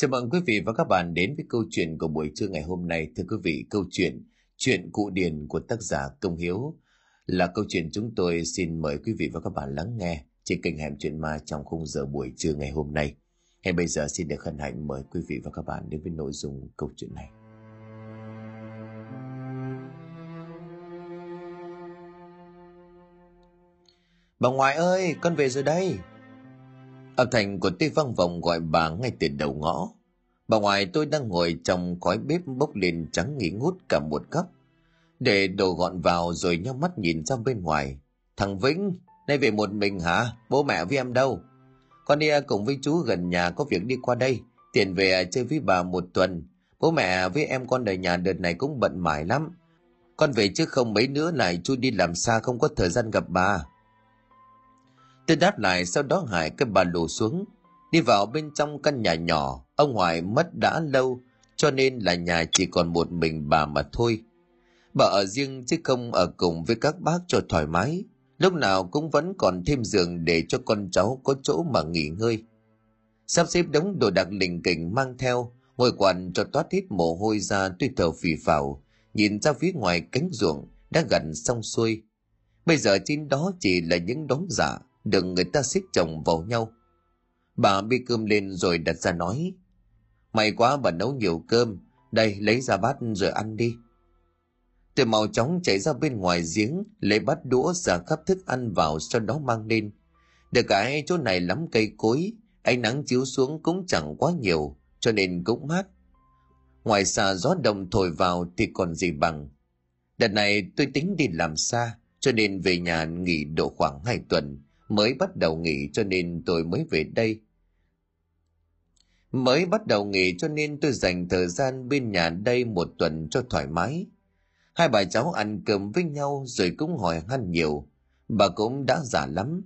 Chào mừng quý vị và các bạn đến với câu chuyện của buổi trưa ngày hôm nay. Thưa quý vị, câu chuyện Chuyện cụ điển của tác giả Công Hiếu là câu chuyện chúng tôi xin mời quý vị và các bạn lắng nghe trên kênh Hẻm Chuyện Ma trong khung giờ buổi trưa ngày hôm nay. Ngay bây giờ xin được hân hạnh mời quý vị và các bạn đến với nội dung câu chuyện này. Bà ngoại ơi, con về rồi đây. Âm thanh của tôi vang vọng gọi bà ngay từ đầu ngõ. Bà ngoại tôi đang ngồi trong khói bếp bốc lên trắng nghỉ ngút cả một góc. Để đồ gọn vào rồi nhau mắt nhìn ra bên ngoài. Thằng Vĩnh, nay về một mình hả? Bố mẹ với em đâu? Con đi cùng với chú gần nhà có việc đi qua đây. Tiền về chơi với bà một tuần. Bố mẹ với em con đời nhà đợt này cũng bận mải lắm. Con về chứ không mấy nữa lại chú đi làm xa không có thời gian gặp bà. Tôi đáp lại sau đó Hải cái bà lù xuống. Đi vào bên trong căn nhà nhỏ, ông Hoài mất đã lâu, cho nên là nhà chỉ còn một mình bà mà thôi. Bà ở riêng chứ không ở cùng với các bác cho thoải mái. Lúc nào cũng vẫn còn thêm giường để cho con cháu có chỗ mà nghỉ ngơi. Sắp xếp đống đồ đạc lình kình mang theo, ngồi quằn cho toát hết mồ hôi ra tuy thở phì phào, nhìn ra phía ngoài cánh ruộng đã gần xong xuôi. Bây giờ trên đó chỉ là những đống giả, được người ta xếp chồng vào nhau. Bà bê cơm lên rồi đặt ra nói, May quá bà nấu nhiều cơm, đây lấy ra bát rồi ăn đi. Tôi mau chóng chạy ra bên ngoài giếng, lấy bát đũa ra khắp thức ăn vào sau đó mang lên. Được cái chỗ này lắm cây cối, ánh nắng chiếu xuống cũng chẳng quá nhiều, cho nên cũng mát. Ngoài xa gió đông thổi vào thì còn gì bằng. Đợt này tôi tính đi làm xa, cho nên về nhà nghỉ độ khoảng hai tuần, mới bắt đầu nghỉ cho nên tôi mới về đây. Mới bắt đầu nghỉ cho nên tôi dành thời gian bên nhà đây một tuần cho thoải mái. Hai bà cháu ăn cơm với nhau rồi cũng hỏi han nhiều. Bà cũng đã già lắm.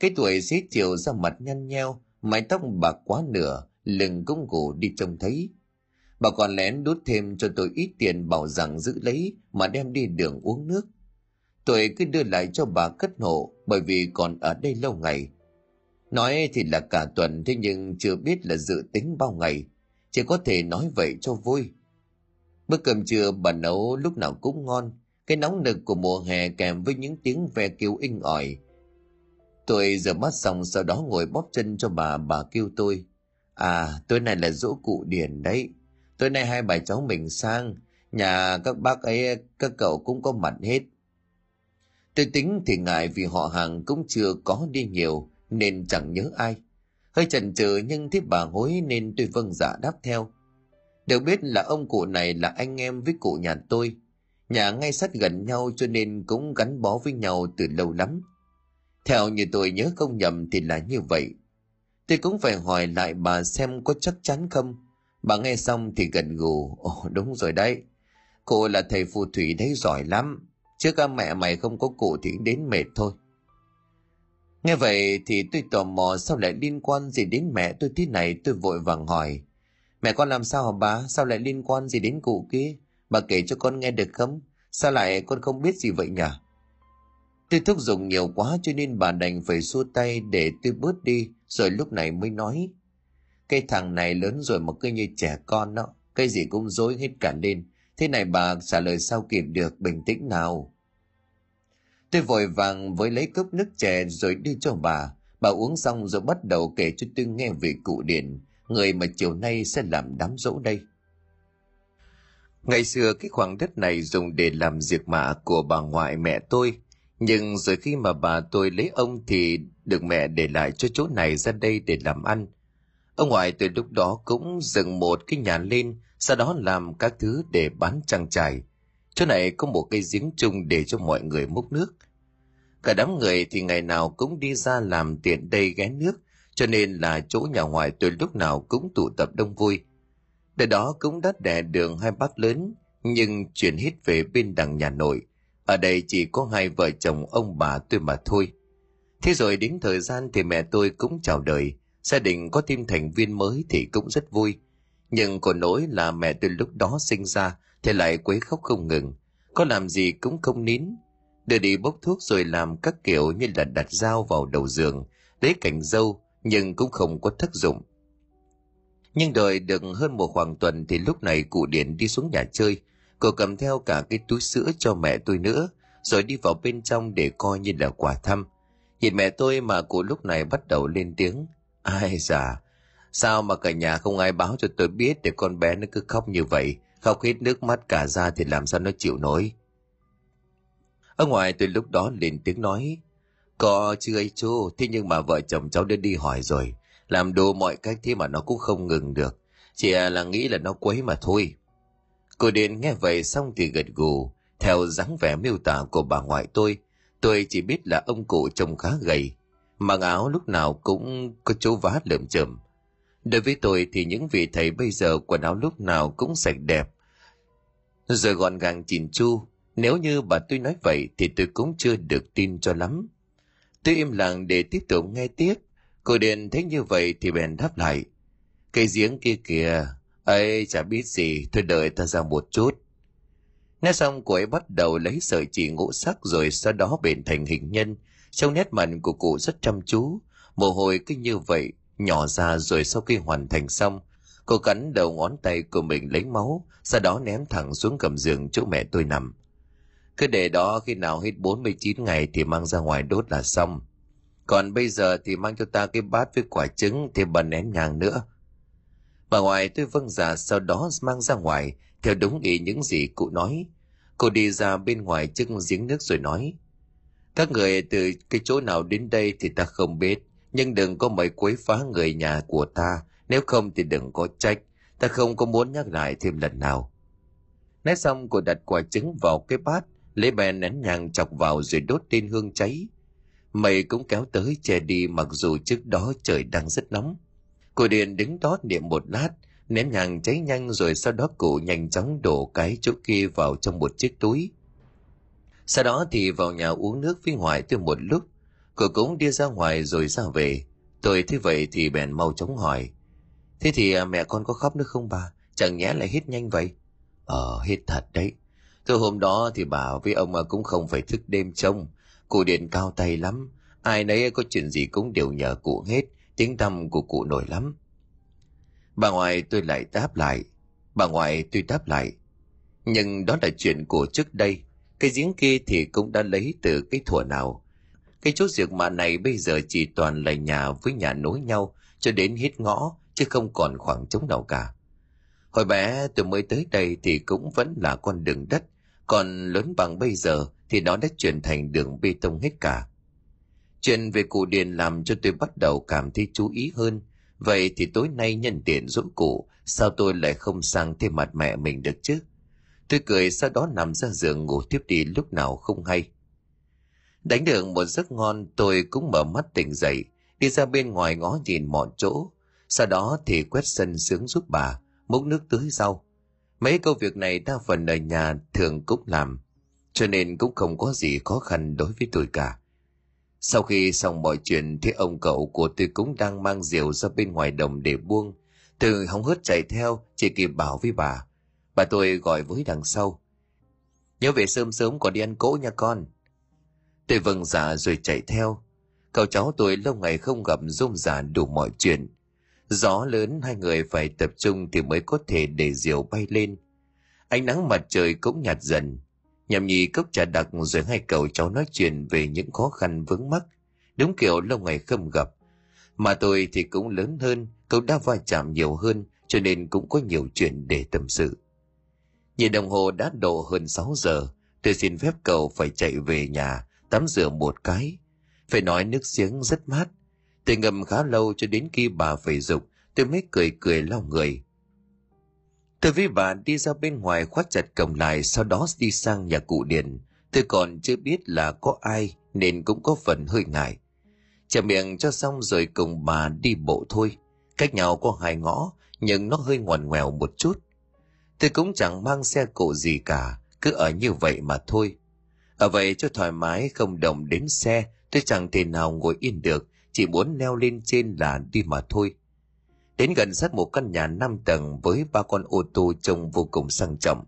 Cái tuổi xế chiều ra mặt nhăn nheo, mái tóc bạc quá nửa, lưng cũng gù đi trông thấy. Bà còn lén đút thêm cho tôi ít tiền bảo rằng giữ lấy mà đem đi đường uống nước. Tôi cứ đưa lại cho bà cất hộ bởi vì còn ở đây lâu ngày. Nói thì là cả tuần thế nhưng chưa biết là dự tính bao ngày. Chỉ có thể nói vậy cho vui. Bữa cơm trưa bà nấu lúc nào cũng ngon. Cái nóng nực của mùa hè kèm với những tiếng ve kêu inh ỏi. Tôi rửa mắt xong sau đó ngồi bóp chân cho bà, bà kêu tôi. À, tối nay là dỗ cụ Điền đấy. Tối nay hai bà cháu mình sang, nhà các bác ấy, các cậu cũng có mặt hết. Tôi tính thì ngại vì họ hàng cũng chưa có đi nhiều, nên chẳng nhớ ai. Hơi chần chừ nhưng thấy bà hối nên tôi vâng dạ đáp theo. Đều biết là ông cụ này là anh em với cụ nhà tôi. Nhà ngay sát gần nhau cho nên cũng gắn bó với nhau từ lâu lắm. Theo như tôi nhớ không nhầm thì là như vậy. Tôi cũng phải hỏi lại bà xem có chắc chắn không. Bà nghe xong thì gần gù. Ồ đúng rồi đấy. cô là thầy phù thủy đấy giỏi lắm. Chứ các mẹ mày không có cụ thì đến mệt thôi. Nghe vậy thì tôi tò mò sao lại liên quan gì đến mẹ tôi thế này, tôi vội vàng hỏi. Mẹ con làm sao hả bà? Sao lại liên quan gì đến cụ kia? Bà kể cho con nghe được không? Sao lại con không biết gì vậy nhỉ? Tôi thúc giục nhiều quá cho nên bà đành phải xua tay để tôi bớt đi, rồi lúc này mới nói. Cái thằng này lớn rồi mà cứ như trẻ con đó. Cái gì cũng dối hết cả lên. Thế này bà trả lời sao kịp được, bình tĩnh nào. Tôi vội vàng với lấy cốc nước chè rồi đưa cho bà. Bà uống xong rồi bắt đầu kể cho tôi nghe về cụ điển, người mà chiều nay sẽ làm đám dỗ đây. Ngày xưa cái khoảng đất này dùng để làm diệt mạ của bà ngoại mẹ tôi. Nhưng rồi khi mà bà tôi lấy ông thì được mẹ để lại cho chỗ này ra đây để làm ăn. Ông ngoại từ lúc đó cũng dựng một cái nhà lên, sau đó làm các thứ để bán trang trải. Chỗ này có một cây giếng chung để cho mọi người múc nước. Cả đám người thì ngày nào cũng đi ra làm tiện đây ghé nước, cho nên là chỗ nhà ngoài tôi lúc nào cũng tụ tập đông vui. Để đó cũng đắt đẻ đường hai bát lớn, nhưng chuyển hết về bên đằng nhà nội. Ở đây chỉ có hai vợ chồng ông bà tôi mà thôi. Thế rồi đến thời gian thì mẹ tôi cũng chào đời, gia đình có thêm thành viên mới thì cũng rất vui. Nhưng còn nỗi là mẹ tôi lúc đó sinh ra thế lại quấy khóc không ngừng, có làm gì cũng không nín. Đưa đi bốc thuốc rồi làm các kiểu như là đặt dao vào đầu giường, lấy cảnh dâu nhưng cũng không có tác dụng. Nhưng đợi được hơn một khoảng tuần thì lúc này cụ Điển đi xuống nhà chơi. Cô cầm theo cả cái túi sữa cho mẹ tôi nữa, rồi đi vào bên trong để coi như là quà thăm. Nhìn mẹ tôi mà cụ lúc này bắt đầu lên tiếng. Ai già, sao mà cả nhà không ai báo cho tôi biết để con bé nó cứ khóc như vậy, khóc hết nước mắt cả ra thì làm sao nó chịu nổi. Ở ngoài tôi lúc đó lên tiếng nói, có chứ ấy chú, thế nhưng mà vợ chồng cháu đã đi hỏi rồi, làm đồ mọi cách thế mà nó cũng không ngừng được, chỉ à là nghĩ là nó quấy mà thôi. Cô đến nghe vậy xong thì gật gù, theo dáng vẻ miêu tả của bà ngoại tôi, tôi chỉ biết là ông cụ trông khá gầy, mặc áo lúc nào cũng có chỗ vá lượm chởm. Đối với tôi thì những vị thầy bây giờ quần áo lúc nào cũng sạch đẹp, rồi gọn gàng chỉn chu. Nếu như bà tôi nói vậy thì tôi cũng chưa được tin cho lắm. Tôi im lặng để tiếp tục nghe tiếp. Cô Điền thấy như vậy thì bèn đáp lại. Cây giếng kia kìa, ấy chả biết gì, thôi đợi ta ra một chút. Nói xong cô ấy bắt đầu lấy sợi chỉ ngũ sắc rồi sau đó bền thành hình nhân. Trong nét mặt của cụ rất chăm chú, mồ hôi cứ như vậy, nhỏ ra rồi sau khi hoàn thành xong, cô cắn đầu ngón tay của mình lấy máu, sau đó ném thẳng xuống cầm giường chỗ mẹ tôi nằm. Cứ để đó khi nào hết 49 ngày thì mang ra ngoài đốt là xong. Còn bây giờ thì mang cho ta cái bát với quả trứng thêm bà nén nhang nữa. Bà ngoại tôi vâng giả dạ, sau đó mang ra ngoài theo đúng ý những gì cụ nói. Cô đi ra bên ngoài trước giếng nước rồi nói. Các người từ cái chỗ nào đến đây thì ta không biết, nhưng đừng có mời quấy phá người nhà của ta, nếu không thì đừng có trách, ta không có muốn nhắc lại thêm lần nào. Nói xong cô đặt quả trứng vào cái bát, lấy bè nén nhàng chọc vào rồi đốt tên hương cháy. mày cũng kéo tới che đi mặc dù trước đó trời đang rất nóng. Cô Điền đứng đó niệm một lát, nén nhàng cháy nhanh rồi sau đó cụ nhanh chóng đổ cái chỗ kia vào trong một chiếc túi. Sau đó thì vào nhà uống nước với ngoại thêm một lúc, cô cũng đi ra ngoài rồi ra về. Tôi thấy vậy thì bèn mau chóng hỏi. Thế thì à, mẹ con có khóc nữa không bà? Chẳng nhẽ lại hít nhanh vậy? Ờ, hít thật đấy. Từ hôm đó thì bà với ông à, cũng không phải thức đêm trông. Cụ điện cao tay lắm. Ai nấy có chuyện gì cũng đều nhờ cụ hết. Tiếng tăm của cụ nổi lắm. Bà ngoại tôi lại đáp lại. Bà ngoại tôi đáp lại. Nhưng đó là chuyện của trước đây. Cái giếng kia thì cũng đã lấy từ cái thủa nào. Cái chỗ diệt mạ này bây giờ chỉ toàn là nhà với nhà nối nhau cho đến hết ngõ chứ không còn khoảng trống nào cả. Hồi bé tôi mới tới đây thì cũng vẫn là con đường đất, còn lớn bằng bây giờ thì nó đã chuyển thành đường bê tông hết cả. Chuyện về cụ Điền làm cho tôi bắt đầu cảm thấy chú ý hơn. Vậy thì tối nay nhân tiện dỗ cụ, sao tôi lại không sang thêm mặt mẹ mình được chứ? Tôi cười sau đó nằm ra giường ngủ tiếp đi lúc nào không hay. Đánh được một giấc ngon tôi cũng mở mắt tỉnh dậy, đi ra bên ngoài ngó nhìn mọi chỗ. Sau đó thì quét sân sướng giúp bà, múc nước tưới rau. Mấy công việc này đa phần ở nhà thường cũng làm, cho nên cũng không có gì khó khăn đối với tôi cả. Sau khi xong mọi chuyện thì ông cậu của tôi cũng đang mang rượu ra bên ngoài đồng để buông. Từ hóng hớt chạy theo, chỉ kịp bảo với bà. Bà tôi gọi với đằng sau. Nhớ về sớm sớm còn đi ăn cỗ nha con. Tôi vâng dạ rồi chạy theo. Cậu cháu tôi lâu ngày không gặp rôm giả đủ mọi chuyện. Gió lớn hai người phải tập trung thì mới có thể để diều bay lên. Ánh nắng mặt trời cũng nhạt dần. Nhằm nhì cốc trà đặc rồi hai cậu cháu nói chuyện về những khó khăn vướng mắc. Đúng kiểu lâu ngày không gặp. Mà tôi thì cũng lớn hơn, cậu đã va chạm nhiều hơn cho nên cũng có nhiều chuyện để tâm sự. Nhìn đồng hồ đã độ hơn 6 giờ, tôi xin phép cậu phải chạy về nhà, tắm rửa một cái. Phải nói nước giếng rất mát, Tôi ngầm khá lâu cho đến khi bà phải dục, tôi mới cười cười lau người. Tôi với bà đi ra bên ngoài khoát chặt cổng lại, sau đó đi sang nhà cụ Điền. Tôi còn chưa biết là có ai, nên cũng có phần hơi ngại. Chả miệng cho xong rồi cùng bà đi bộ thôi. Cách nhau có hai ngõ, nhưng nó hơi ngoằn ngoèo một chút. Tôi cũng chẳng mang xe cộ gì cả, cứ ở như vậy mà thôi. Ở vậy cho thoải mái không đồng đến xe, tôi chẳng thể nào ngồi yên được, chỉ muốn leo lên trên là đi mà thôi. Đến gần sát một căn nhà năm tầng với ba con ô tô trông vô cùng sang trọng.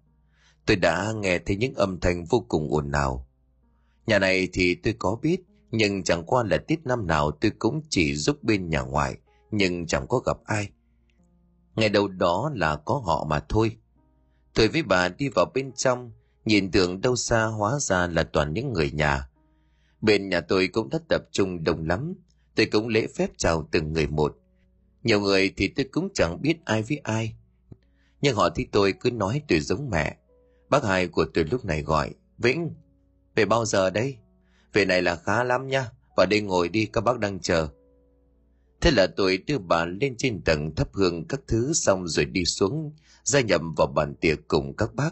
Tôi đã nghe thấy những âm thanh vô cùng ồn ào. Nhà này thì tôi có biết, nhưng chẳng qua là tiết năm nào tôi cũng chỉ giúp bên nhà ngoài, nhưng chẳng có gặp ai. ngày đầu đó là có họ mà thôi tôi với bà đi vào bên trong nhìn tưởng đâu xa hóa ra là toàn những người nhà. Bên nhà tôi cũng đã tập trung đông lắm. Tôi cũng lễ phép chào từng người một. Nhiều người thì tôi cũng chẳng biết ai với ai. Nhưng họ thì tôi cứ nói tôi giống mẹ. Bác hai của tôi lúc này gọi, vĩnh, về bao giờ đây? Về này là khá lắm nha vào đây ngồi đi, các bác đang chờ. Thế là tôi đưa bà lên trên tầng thắp hương các thứ xong rồi đi xuống, gia nhập vào bàn tiệc cùng các bác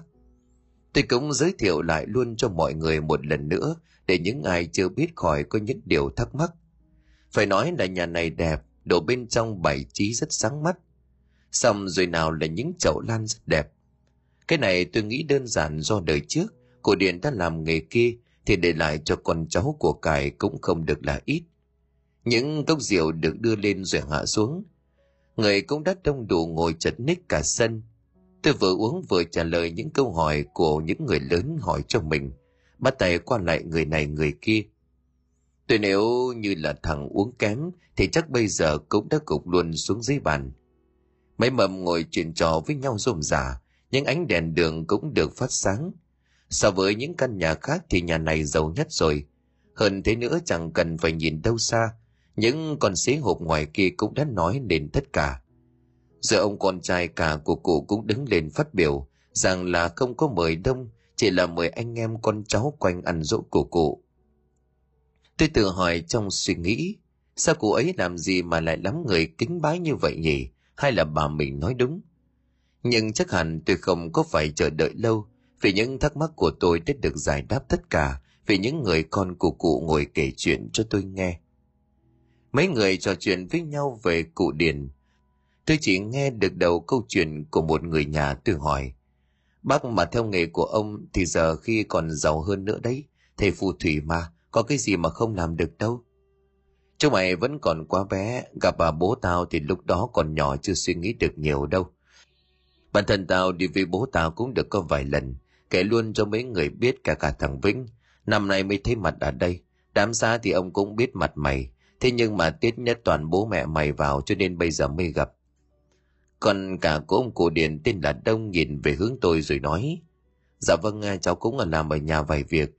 tôi cũng giới thiệu lại luôn cho mọi người một lần nữa, để những ai chưa biết khỏi có những điều thắc mắc. Phải nói là nhà này đẹp đồ bên trong bày trí rất sáng mắt. Xong rồi nào là những chậu lan rất đẹp. Cái này tôi nghĩ đơn giản do đời trước, cổ điển đã làm nghề kia, thì để lại cho con cháu của cải cũng không được là ít. Những cốc rượu được đưa lên rồi hạ xuống. Người cũng đã đông đủ ngồi chật ních cả sân tôi vừa uống vừa trả lời những câu hỏi của những người lớn hỏi cho mình. Bắt tay qua lại người này người kia. Tôi nếu như là thằng uống kém thì chắc bây giờ cũng đã cục luôn xuống dưới bàn. Mấy mầm ngồi chuyện trò với nhau rôm rả, những ánh đèn đường cũng được phát sáng. So với những căn nhà khác thì nhà này giàu nhất rồi. Hơn thế nữa chẳng cần phải nhìn đâu xa, những con xế hộp ngoài kia cũng đã nói nên tất cả giờ ông con trai cả của cụ cũng đứng lên phát biểu rằng là không có mời đông, chỉ là mời anh em con cháu quanh ăn dỗ của cụ. Tôi tự hỏi trong suy nghĩ, sao cụ ấy làm gì mà lại lắm người kính bái như vậy nhỉ? Hay là bà mình nói đúng? Nhưng chắc hẳn tôi không có phải chờ đợi lâu, vì những thắc mắc của tôi đã được giải đáp tất cả, vì những người con của cụ ngồi kể chuyện cho tôi nghe. Mấy người trò chuyện với nhau về cụ điền tôi chỉ nghe được đầu câu chuyện của một người nhà tôi hỏi. Bác mà theo nghề của ông thì giờ khi còn giàu hơn nữa đấy. Thầy phù thủy mà, có cái gì mà không làm được đâu. Chúng mày vẫn còn quá bé, gặp bà bố tao thì lúc đó còn nhỏ chưa suy nghĩ được nhiều đâu. Bản thân tao đi với bố tao cũng được có vài lần, kể luôn cho mấy người biết cả cả thằng vĩnh. Năm nay mới thấy mặt ở đây, đám xa thì ông cũng biết mặt mày. Thế nhưng mà tiết nhất toàn bố mẹ mày vào cho nên bây giờ mới gặp còn cả của ông cổ điển tên là đông nhìn về hướng tôi rồi nói dạ vâng cháu cũng ở làm ở nhà vài việc.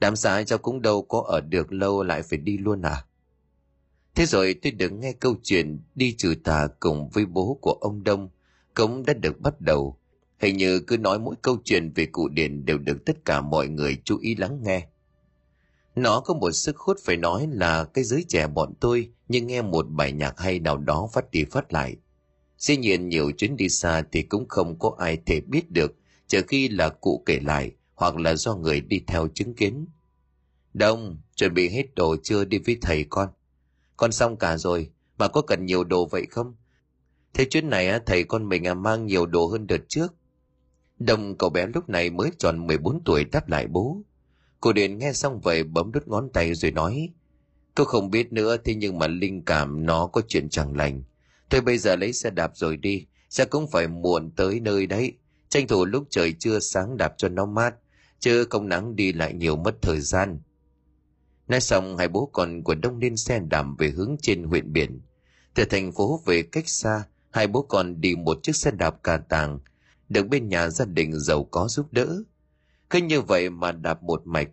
Đám xã cháu cũng đâu có ở được lâu, lại phải đi luôn à? Thế rồi tôi được nghe câu chuyện đi trừ tà cùng với bố của ông đông, cũng đã được bắt đầu. Hình như cứ nói mỗi câu chuyện về cụ điển đều được tất cả mọi người chú ý lắng nghe. Nó có một sức hút phải nói là cái giới trẻ bọn tôi nhưng nghe một bài nhạc hay nào đó phát đi phát lại dĩ nhiên nhiều chuyến đi xa thì cũng không có ai thể biết được, trừ khi là cụ kể lại, hoặc là do người đi theo chứng kiến. Đông, chuẩn bị hết đồ chưa đi với thầy con? Con xong cả rồi, mà có cần nhiều đồ vậy không? Thế chuyến này thầy con mình mang nhiều đồ hơn đợt trước. Đông, cậu bé lúc này mới tròn 14 tuổi, đáp lại bố. Cô điền nghe xong vậy, bấm đút ngón tay rồi nói, cô không biết nữa, thế nhưng mà linh cảm nó có chuyện chẳng lành. Thôi bây giờ lấy xe đạp rồi đi, xe cũng phải muộn tới nơi đấy. Tranh thủ lúc trời chưa sáng đạp cho nó mát, chứ không nắng đi lại nhiều mất thời gian. Nói xong hai bố con của Đông lên xe đạp về hướng trên huyện biển. Từ thành phố về cách xa, hai bố con đi một chiếc xe đạp cà tàng, được bên nhà gia đình giàu có giúp đỡ. Cứ như vậy mà đạp một mạch,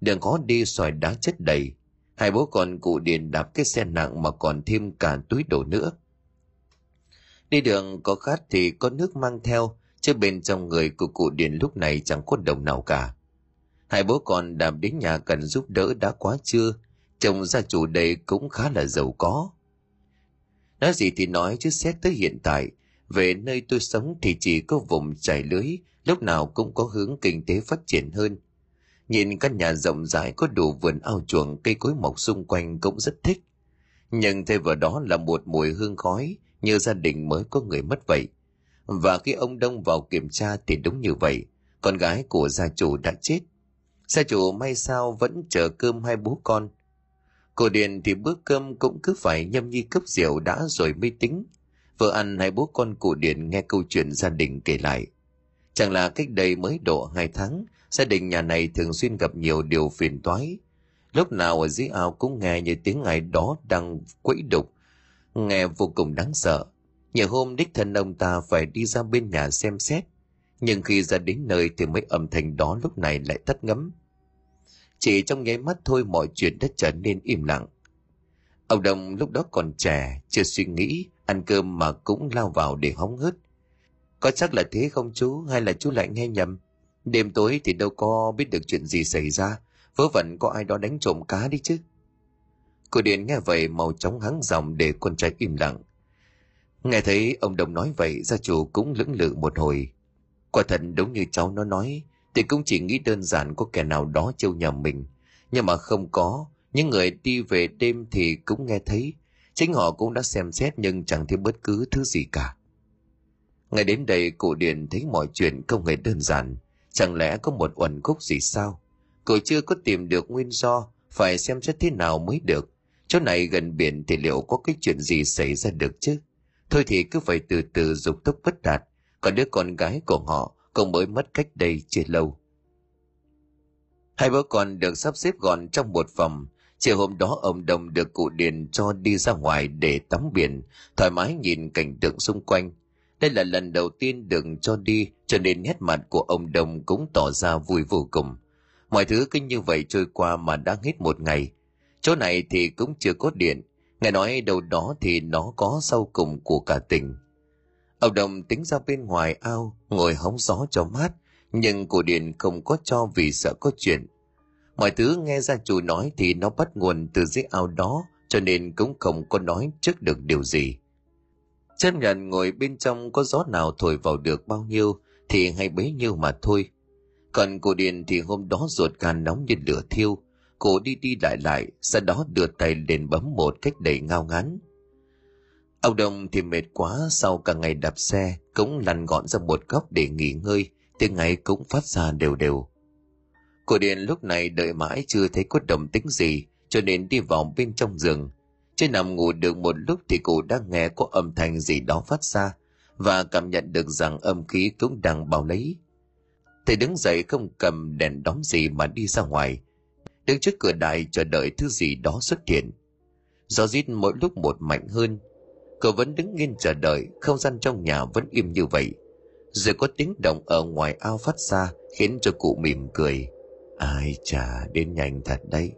đường khó đi xoài đá chất đầy. Hai bố con cụ điền đạp cái xe nặng mà còn thêm cả túi đồ nữa. Đi đường có khát thì có nước mang theo, chứ bên trong người của cụ Điền lúc này chẳng có đồng nào cả. Hai bố con đàm đến nhà cần giúp đỡ đã quá chưa, chồng gia chủ đây cũng khá là giàu có. Nói gì thì nói chứ xét tới hiện tại, về nơi tôi sống thì chỉ có vùng trải lưới, lúc nào cũng có hướng kinh tế phát triển hơn. Nhìn căn nhà rộng rãi có đủ vườn ao chuồng cây cối mọc xung quanh cũng rất thích. Nhưng thay vào đó là một mùi hương khói, như gia đình mới có người mất vậy. Và khi ông Đông vào kiểm tra thì đúng như vậy, con gái của gia chủ đã chết. Gia chủ may sao vẫn chờ cơm hai bố con. Cô Điền thì bữa cơm cũng cứ phải nhâm nhi cấp rượu đã rồi mới tính. Vợ ăn hai bố con cụ Điền nghe câu chuyện gia đình kể lại. Chẳng là cách đây mới độ hai tháng, gia đình nhà này thường xuyên gặp nhiều điều phiền toái. Lúc nào ở dưới ao cũng nghe như tiếng ai đó đang quẫy đục nghe vô cùng đáng sợ Nhiều hôm đích thân ông ta phải đi ra bên nhà xem xét, nhưng khi ra đến nơi thì mấy âm thanh đó lúc này lại tắt ngấm. Chỉ trong nháy mắt thôi mọi chuyện đã trở nên im lặng. Ông Đồng lúc đó còn trẻ, chưa suy nghĩ, ăn cơm mà cũng lao vào để hóng hớt. Có chắc là thế không chú, hay là chú lại nghe nhầm? Đêm tối thì đâu có biết được chuyện gì xảy ra, vớ vẩn có ai đó đánh trộm cá đi chứ. Cô Điền nghe vậy màu chóng hắng giọng để con trai im lặng. Nghe thấy ông Đồng nói vậy, gia chủ cũng lưỡng lự một hồi. Quả thật đúng như cháu nó nói, thì cũng chỉ nghĩ đơn giản có kẻ nào đó trêu nhầm mình. Nhưng mà không có, những người đi về đêm thì cũng nghe thấy, chính họ cũng đã xem xét nhưng chẳng thấy bất cứ thứ gì cả. Ngày đến đây cụ Điền thấy mọi chuyện không hề đơn giản, chẳng lẽ có một uẩn khúc gì sao? Cô chưa có tìm được nguyên do, phải xem xét thế nào mới được. Chỗ này gần biển thì liệu có cái chuyện gì xảy ra được chứ? Thôi thì cứ phải từ từ dục tốc bất đạt, còn đứa con gái của họ cũng mới mất cách đây chưa lâu. Hai bố con được sắp xếp gọn trong một phòng. Chiều hôm đó ông Đồng được cụ Điền cho đi ra ngoài để tắm biển, thoải mái nhìn cảnh tượng xung quanh. Đây là lần đầu tiên được cho đi, cho nên nét mặt của ông Đồng cũng tỏ ra vui vô cùng. Mọi thứ cứ như vậy trôi qua mà đã hết một ngày. Chỗ này thì cũng chưa có điện, nghe nói đâu đó thì nó có sau cùng của cả tỉnh. Ông Đồng tính ra bên ngoài ao, ngồi hóng gió cho mát, nhưng cổ điện không có cho vì sợ có chuyện. Mọi thứ nghe gia chủ nói thì nó bắt nguồn từ dưới ao đó, cho nên cũng không có nói trước được điều gì. Chân nhận ngồi bên trong có gió nào thổi vào được bao nhiêu thì hay bấy nhiêu mà thôi. Còn cô Điền thì hôm đó ruột gan nóng như lửa thiêu, cô đi đi lại lại, sau đó đưa tay lên bấm một cách đầy ngao ngán. Ông Đông thì mệt quá sau cả ngày đạp xe, cũng lăn gọn ra một góc để nghỉ ngơi, tiếng ngày cũng phát ra đều đều. Cô Điền lúc này đợi mãi chưa thấy có động tính gì, cho nên đi vào bên trong giường. Trên nằm ngủ được một lúc thì cô đã nghe có âm thanh gì đó phát ra, và cảm nhận được rằng âm khí cũng đang bao lấy. Thầy đứng dậy không cầm đèn đóm gì mà đi ra ngoài, đứng trước cửa đài chờ đợi thứ gì đó xuất hiện. Gió rít mỗi lúc một mạnh hơn, cậu vẫn đứng yên chờ đợi, không gian trong nhà vẫn im như vậy. Rồi có tiếng động ở ngoài ao phát ra khiến cho cụ mỉm cười. Ai chả đến nhanh thật đấy.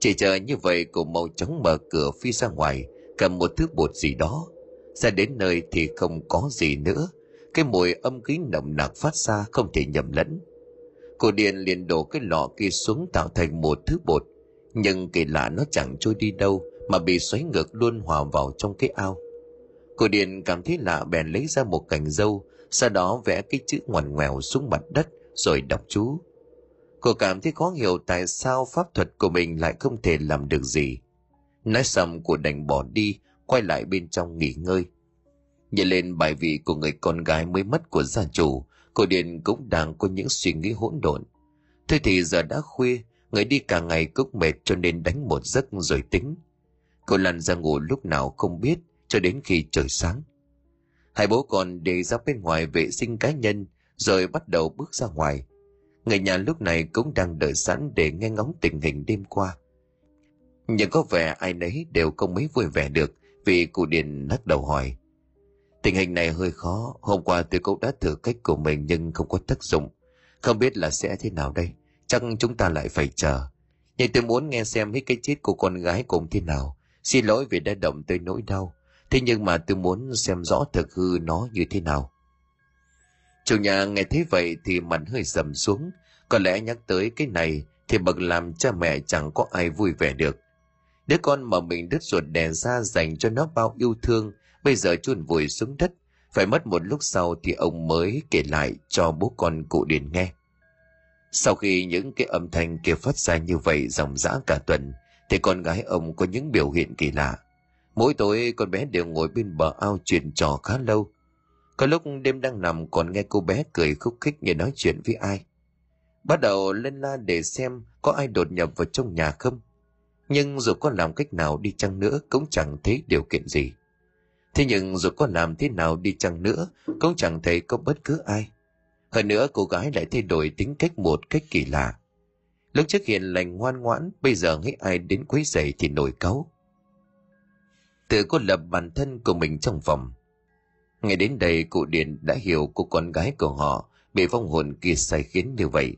Chỉ chờ như vậy cụ mau chóng mở cửa phi ra ngoài, cầm một thứ bột gì đó. Ra đến nơi thì không có gì nữa. Cái mùi âm khí nồng nặc phát ra không thể nhầm lẫn. Cô Điền liền đổ cái lọ kia xuống tạo thành một thứ bột. Nhưng kỳ lạ nó chẳng trôi đi đâu mà bị xoáy ngược luôn hòa vào trong cái ao. Cô Điền cảm thấy lạ bèn lấy ra một cành dâu, sau đó vẽ cái chữ ngoằn ngoèo xuống mặt đất rồi đọc chú. Cô cảm thấy khó hiểu tại sao pháp thuật của mình lại không thể làm được gì. Nói xong cô đành bỏ đi, quay lại bên trong nghỉ ngơi. Nhìn lên bài vị của người con gái mới mất của gia chủ, cô Điền cũng đang có những suy nghĩ hỗn độn. Thôi thì giờ đã khuya, người đi cả ngày cũng mệt cho nên đánh một giấc rồi tính. Cô lăn ra ngủ lúc nào không biết, cho đến khi trời sáng. Hai bố con đi ra bên ngoài vệ sinh cá nhân, rồi bắt đầu bước ra ngoài. Người nhà lúc này cũng đang đợi sẵn để nghe ngóng tình hình đêm qua. Nhưng có vẻ ai nấy đều không mấy vui vẻ được vì cụ Điền lắc đầu hỏi. Tình hình này hơi khó, hôm qua tôi cũng đã thử cách của mình nhưng không có tác dụng. Không biết là sẽ thế nào đây, chắc chúng ta lại phải chờ. Nhưng tôi muốn nghe xem hết cái chết của con gái cũng thế nào. Xin lỗi vì đã động tới nỗi đau. Thế nhưng mà tôi muốn xem rõ thực hư nó như thế nào. Chủ nhà nghe thấy vậy thì mặt hơi sầm xuống. Có lẽ nhắc tới cái này thì bậc làm cha mẹ chẳng có ai vui vẻ được. Đứa con mà mình đứt ruột đẻ ra dành cho nó bao yêu thương, bây giờ chôn vùi xuống đất. Phải mất một lúc sau thì ông mới kể lại cho bố con cụ Điền nghe. Sau khi những cái âm thanh kia phát ra như vậy dòng dã cả tuần, thì con gái ông có những biểu hiện kỳ lạ. Mỗi tối con bé đều ngồi bên bờ ao chuyện trò khá lâu. Có lúc đêm đang nằm còn nghe cô bé cười khúc khích như nói chuyện với ai. Bắt đầu lên la để xem có ai đột nhập vào trong nhà không. Nhưng dù có làm cách nào đi chăng nữa cũng chẳng thấy điều kiện gì. Thế nhưng dù có làm thế nào đi chăng nữa cũng chẳng thấy có bất cứ ai. Hơn nữa cô gái lại thay đổi tính cách một cách kỳ lạ. Lúc trước hiền lành ngoan ngoãn, bây giờ nghĩ ai đến quấy rầy thì nổi cáu. Tự cô lập bản thân của mình trong phòng. Ngay đến đây cụ Điền đã hiểu cô con gái của họ bị vong hồn kia sai khiến như vậy.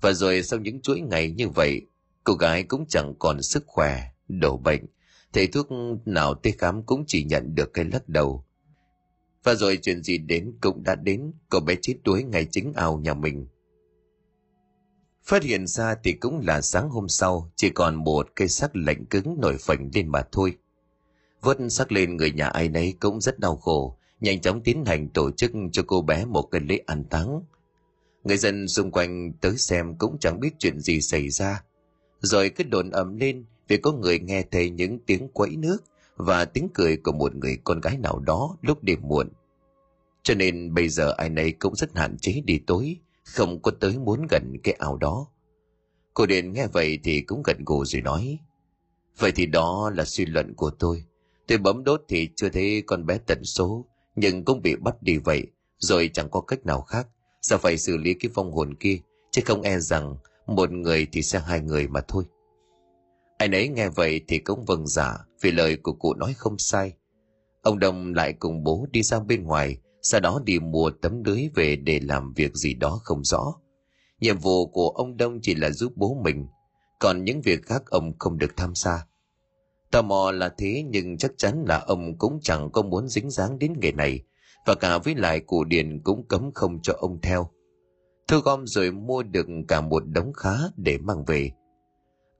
Và rồi sau những chuỗi ngày như vậy, cô gái cũng chẳng còn sức khỏe, đổ bệnh. Thầy thuốc nào tới khám cũng chỉ nhận được cái lắc đầu. Và rồi chuyện gì đến cũng đã đến, cô bé chết đuối ngay chính ao nhà mình. Phát hiện ra thì cũng là sáng hôm sau, chỉ còn một cây xác lạnh cứng nổi phành lên mà thôi. Vớt xác lên người nhà ai nấy cũng rất đau khổ, nhanh chóng tiến hành tổ chức cho cô bé một cái lễ an táng. Người dân xung quanh tới xem cũng chẳng biết chuyện gì xảy ra. Rồi cứ đồn ầm lên vì có người nghe thấy những tiếng quẫy nước và tiếng cười của một người con gái nào đó lúc đêm muộn. Cho nên bây giờ ai nấy cũng rất hạn chế đi tối, không có tới muốn gần cái ao đó. Cô Điền nghe vậy thì cũng gật gù rồi nói. Vậy thì đó là suy luận của tôi. Tôi bấm đốt thì chưa thấy con bé tận số, nhưng cũng bị bắt đi vậy, rồi chẳng có cách nào khác. Sao phải xử lý cái vong hồn kia, chứ không e rằng một người thì sẽ hai người mà thôi ai nấy nghe vậy thì cũng vâng giả, vì lời của cụ nói không sai. Ông Đông lại cùng bố đi ra bên ngoài, sau đó đi mua tấm lưới về để làm việc gì đó không rõ. Nhiệm vụ của ông Đông chỉ là giúp bố mình, còn những việc khác ông không được tham gia. Tò mò là thế nhưng chắc chắn là ông cũng chẳng có muốn dính dáng đến nghề này, và cả với lại cụ Điền cũng cấm không cho ông theo. Thu gom rồi mua được cả một đống khá để mang về.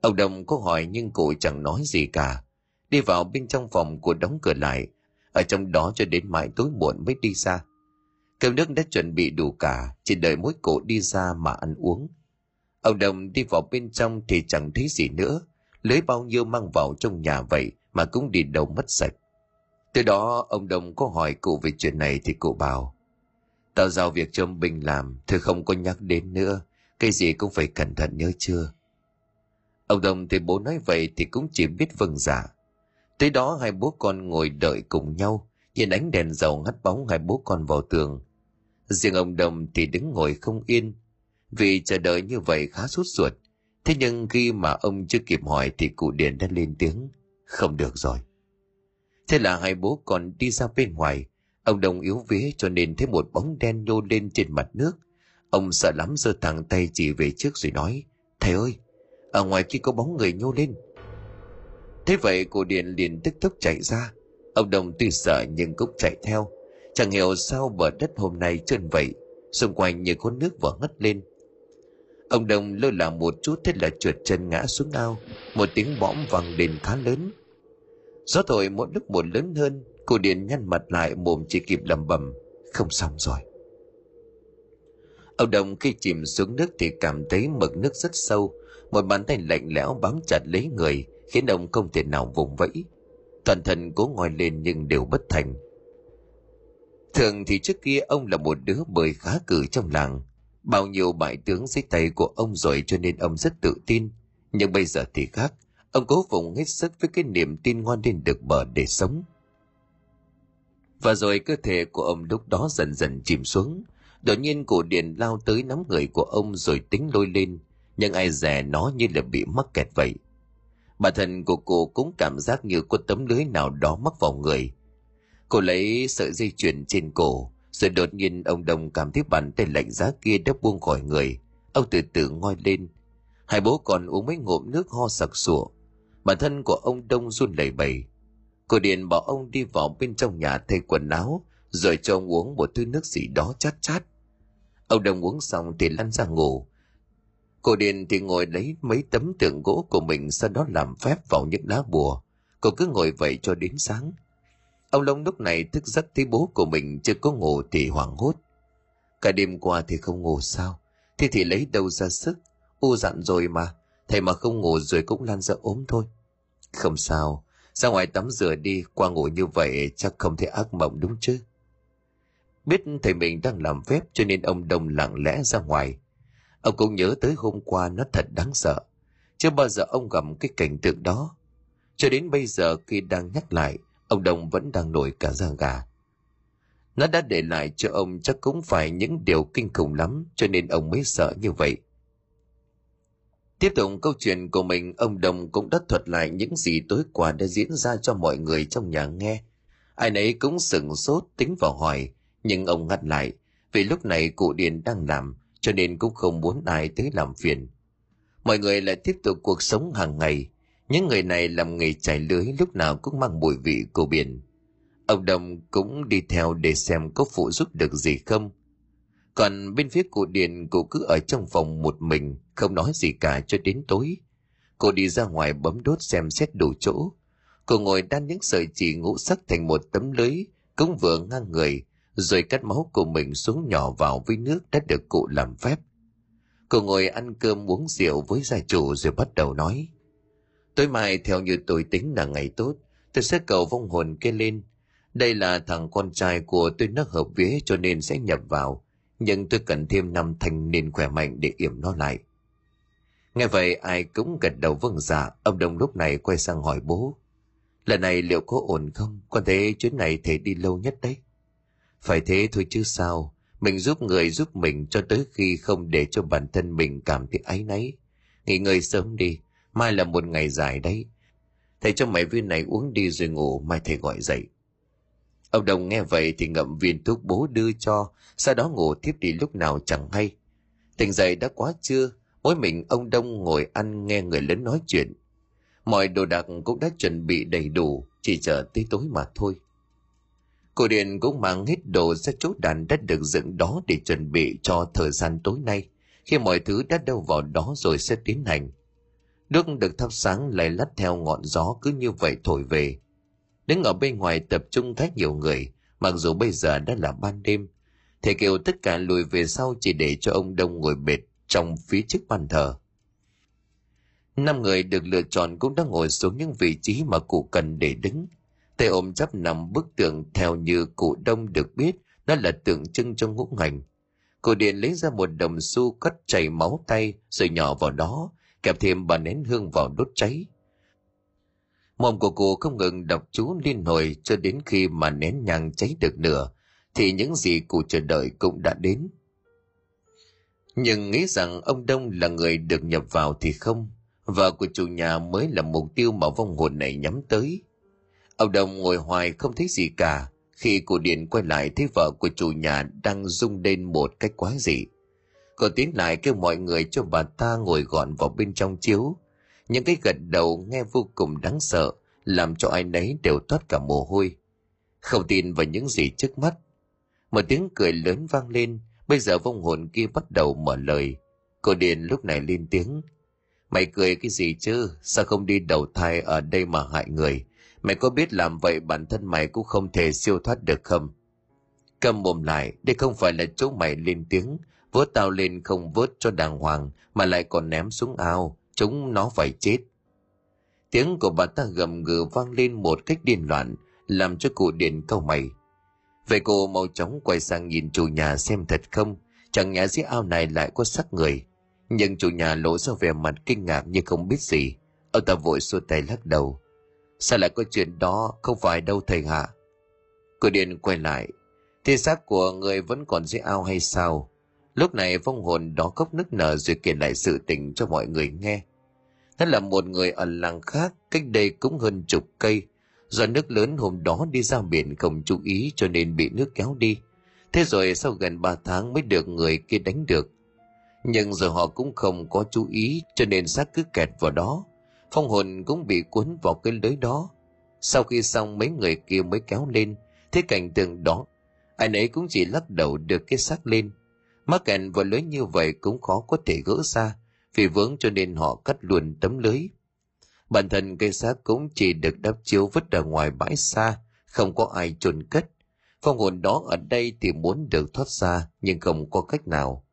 Ông đồng có hỏi nhưng cụ chẳng nói gì cả. Đi vào bên trong phòng của đóng cửa lại, ở trong đó cho đến mãi tối muộn mới đi ra. Cơm nước đã chuẩn bị đủ cả, chỉ đợi mỗi cụ đi ra mà ăn uống. Ông Đồng đi vào bên trong thì chẳng thấy gì nữa, lấy bao nhiêu mang vào trong nhà vậy mà cũng đi đâu mất sạch. Từ đó ông Đồng có hỏi cụ về chuyện này thì cụ bảo, Tao giao việc cho ông Bình làm, thôi không có nhắc đến nữa, cái gì cũng phải cẩn thận nhớ chưa. Ông Đồng thì bố nói vậy thì cũng chỉ biết vâng giả. Tới đó hai bố con ngồi đợi cùng nhau, nhìn ánh đèn dầu hắt bóng hai bố con vào tường. Riêng ông Đồng thì đứng ngồi không yên, vì chờ đợi như vậy khá sốt ruột. Thế nhưng khi mà ông chưa kịp hỏi thì cụ Điền đã lên tiếng, không được rồi. Thế là hai bố con đi ra bên ngoài, ông Đồng yếu vía cho nên thấy một bóng đen nhô lên trên mặt nước. Ông sợ lắm giơ thẳng tay chỉ về trước rồi nói, thầy ơi, ở ngoài kia có bóng người nhô lên. Thế vậy cô Điền liền tức tốc chạy ra. Ông Đồng tuy sợ nhưng cũng chạy theo. Chẳng hiểu sao bờ đất hôm nay trơn vậy, xung quanh như có nước vỡ ngất lên. Ông Đồng lơ là một chút thế là trượt chân ngã xuống ao, một tiếng bõm vang lên khá lớn. Gió thổi mỗi lúc một lớn hơn, cô Điền nhăn mặt lại mồm chỉ kịp lầm bầm, không xong rồi. Ông Đồng khi chìm xuống nước thì cảm thấy mực nước rất sâu, một bàn tay lạnh lẽo bám chặt lấy người, khiến ông không thể nào vùng vẫy. Toàn thân cố ngồi lên nhưng đều bất thành. Thường thì trước kia ông là một đứa bơi khá cử trong làng. Bao nhiêu bại tướng dưới tay của ông rồi cho nên ông rất tự tin. Nhưng bây giờ thì khác ông cố vùng hết sức với cái niềm tin ngoan lên được bờ để sống. Và rồi cơ thể của ông lúc đó dần dần chìm xuống. Đột nhiên cổ điện lao tới nắm người của ông rồi tính lôi lên nhưng ai dè nó như là bị mắc kẹt vậy Bản thân của cô cũng cảm giác như có tấm lưới nào đó mắc vào người. Cô lấy sợi dây chuyền trên cổ, rồi đột nhiên ông Đông cảm thấy bàn tay lạnh giá kia đã buông khỏi người. Ông từ từ ngoi lên. Hai bố còn uống mấy ngụm nước ho sặc sụa. Bản thân của ông Đông run lẩy bẩy. Cô Điền bảo ông đi vào bên trong nhà thay quần áo, rồi cho ông uống một thứ nước gì đó chát chát. Ông Đông uống xong thì lăn ra ngủ, Cô Điền thì ngồi lấy mấy tấm tượng gỗ của mình sau đó làm phép vào những lá bùa. Cô cứ ngồi vậy cho đến sáng. Ông Long lúc này thức giấc thấy bố của mình chưa có ngủ thì hoảng hốt. Cả đêm qua thì không ngủ sao? Thế thì lấy đâu ra sức? U dặn rồi mà. Thầy mà không ngủ rồi cũng lan ra ốm thôi. Không sao. Ra ngoài tắm rửa đi. Qua ngủ như vậy chắc không thể ác mộng đúng chứ? Biết thầy mình đang làm phép cho nên ông Đông lặng lẽ ra ngoài Ông cũng nhớ tới hôm qua nó thật đáng sợ. Chưa bao giờ ông gặp cái cảnh tượng đó. Cho đến bây giờ khi đang nhắc lại, ông Đồng vẫn đang nổi cả da gà. Nó đã để lại cho ông chắc cũng phải những điều kinh khủng lắm, cho nên ông mới sợ như vậy. Tiếp tục câu chuyện của mình, ông Đồng cũng đã thuật lại những gì tối qua đã diễn ra cho mọi người trong nhà nghe. ai nấy cũng sửng sốt tính vào hỏi nhưng ông ngắt lại vì lúc này cụ điền đang làm cho nên cũng không muốn ai tới làm phiền. Mọi người lại tiếp tục cuộc sống hàng ngày. Những người này làm nghề chải lưới lúc nào cũng mang mùi vị của biển. Ông đồng cũng đi theo để xem có phụ giúp được gì không. Còn bên phía cụ điền, cụ cứ ở trong phòng một mình, không nói gì cả cho đến tối. Cô đi ra ngoài bấm đốt xem xét đủ chỗ. Cô ngồi đan những sợi chỉ ngũ sắc thành một tấm lưới, cũng vừa ngang người rồi cắt máu của mình xuống nhỏ vào với nước đã được cụ làm phép. Cô ngồi ăn cơm uống rượu với gia chủ rồi bắt đầu nói, tối mai theo như tôi tính là ngày tốt, tôi sẽ cầu vong hồn kia lên. Đây là thằng con trai của tôi nó hợp vía cho nên sẽ nhập vào, nhưng tôi cần thêm năm thanh niên khỏe mạnh để yểm nó lại. Nghe vậy, ai cũng gật đầu vâng dạ. Ông đồng lúc này quay sang hỏi bố, lần này liệu có ổn không? Con thấy chuyến này thể đi lâu nhất đấy phải thế thôi chứ sao? Mình giúp người giúp mình cho tới khi không để cho bản thân mình cảm thấy áy náy. Nghỉ ngơi sớm đi, mai là một ngày dài đấy. Thầy cho mấy viên này uống đi rồi ngủ, mai thầy gọi dậy. Ông đồng nghe vậy thì ngậm viên thuốc bố đưa cho, sau đó ngủ tiếp đi lúc nào chẳng hay. Tỉnh dậy đã quá trưa, mỗi mình ông đông ngồi ăn nghe người lớn nói chuyện. Mọi đồ đạc cũng đã chuẩn bị đầy đủ, chỉ chờ tới tối mà thôi. Cô Điền cũng mang hết đồ ra chỗ đàn đất được dựng đó để chuẩn bị cho thời gian tối nay. Khi mọi thứ đã đâu vào đó rồi sẽ tiến hành. Nước được thắp sáng lại lắt theo ngọn gió cứ như vậy thổi về. Đứng ở bên ngoài tập trung thấy nhiều người, mặc dù bây giờ đã là ban đêm. Thầy kêu tất cả lùi về sau chỉ để cho ông Đông ngồi bệt trong phía trước bàn thờ. Năm người được lựa chọn cũng đã ngồi xuống những vị trí mà cụ cần để đứng – tay ôm chắp nằm bức tượng theo như cụ đông được biết, nó là tượng trưng cho ngũ hành. Cụ điện lấy ra một đồng xu cắt chảy máu tay rồi nhỏ vào đó, kẹp thêm bà nén hương vào đốt cháy. Mồm của cụ không ngừng đọc chú liên hồi cho đến khi mà nén nhang cháy được nửa, thì những gì cụ chờ đợi cũng đã đến. Nhưng nghĩ rằng ông đông là người được nhập vào thì không, vợ của chủ nhà mới là mục tiêu mà vong hồn này nhắm tới. Ông Đồng ngồi hoài không thấy gì cả. Khi cô Điện quay lại thấy vợ của chủ nhà đang rung lên một cách quá dị. Cô tiến lại kêu mọi người cho bà ta ngồi gọn vào bên trong chiếu. Những cái gật đầu nghe vô cùng đáng sợ, làm cho ai nấy đều toát cả mồ hôi. Không tin vào những gì trước mắt. Một tiếng cười lớn vang lên, bây giờ vong hồn kia bắt đầu mở lời. Cô Điền lúc này lên tiếng. Mày cười cái gì chứ, sao không đi đầu thai ở đây mà hại người, Mày có biết làm vậy bản thân mày cũng không thể siêu thoát được không? Cầm mồm lại, đây không phải là chỗ mày lên tiếng, vớt tao lên không vớt cho đàng hoàng, mà lại còn ném xuống ao, chúng nó phải chết. Tiếng của bà ta gầm gừ vang lên một cách điên loạn, làm cho cụ điện câu mày. Vậy cô mau chóng quay sang nhìn chủ nhà xem thật không, chẳng nhẽ dưới ao này lại có sắc người. Nhưng chủ nhà lộ ra vẻ mặt kinh ngạc như không biết gì. Ông ta vội xua tay lắc đầu. Sao lại có chuyện đó không phải đâu thầy hả? Cô Điền quay lại. Thì xác của người vẫn còn dưới ao hay sao? Lúc này vong hồn đó khóc nức nở rồi kể lại sự tình cho mọi người nghe. Thế là một người ở làng khác, cách đây cũng hơn chục cây. Do nước lớn hôm đó đi ra biển không chú ý cho nên bị nước kéo đi. Thế rồi sau gần ba tháng mới được người kia đánh được. Nhưng giờ họ cũng không có chú ý, cho nên xác cứ kẹt vào đó phong hồn cũng bị cuốn vào cái lưới đó. Sau khi xong, mấy người kia mới kéo lên. Thế cảnh tượng đó ai nấy cũng chỉ lắc đầu được cái xác lên. Mắc kẹt vào lưới như vậy cũng khó có thể gỡ ra, vì vướng cho nên họ cắt luôn tấm lưới. Bản thân cây xác cũng chỉ được đắp chiếu vứt ở ngoài bãi xa, không có ai chôn cất. Phong hồn đó ở đây thì muốn được thoát ra, nhưng không có cách nào.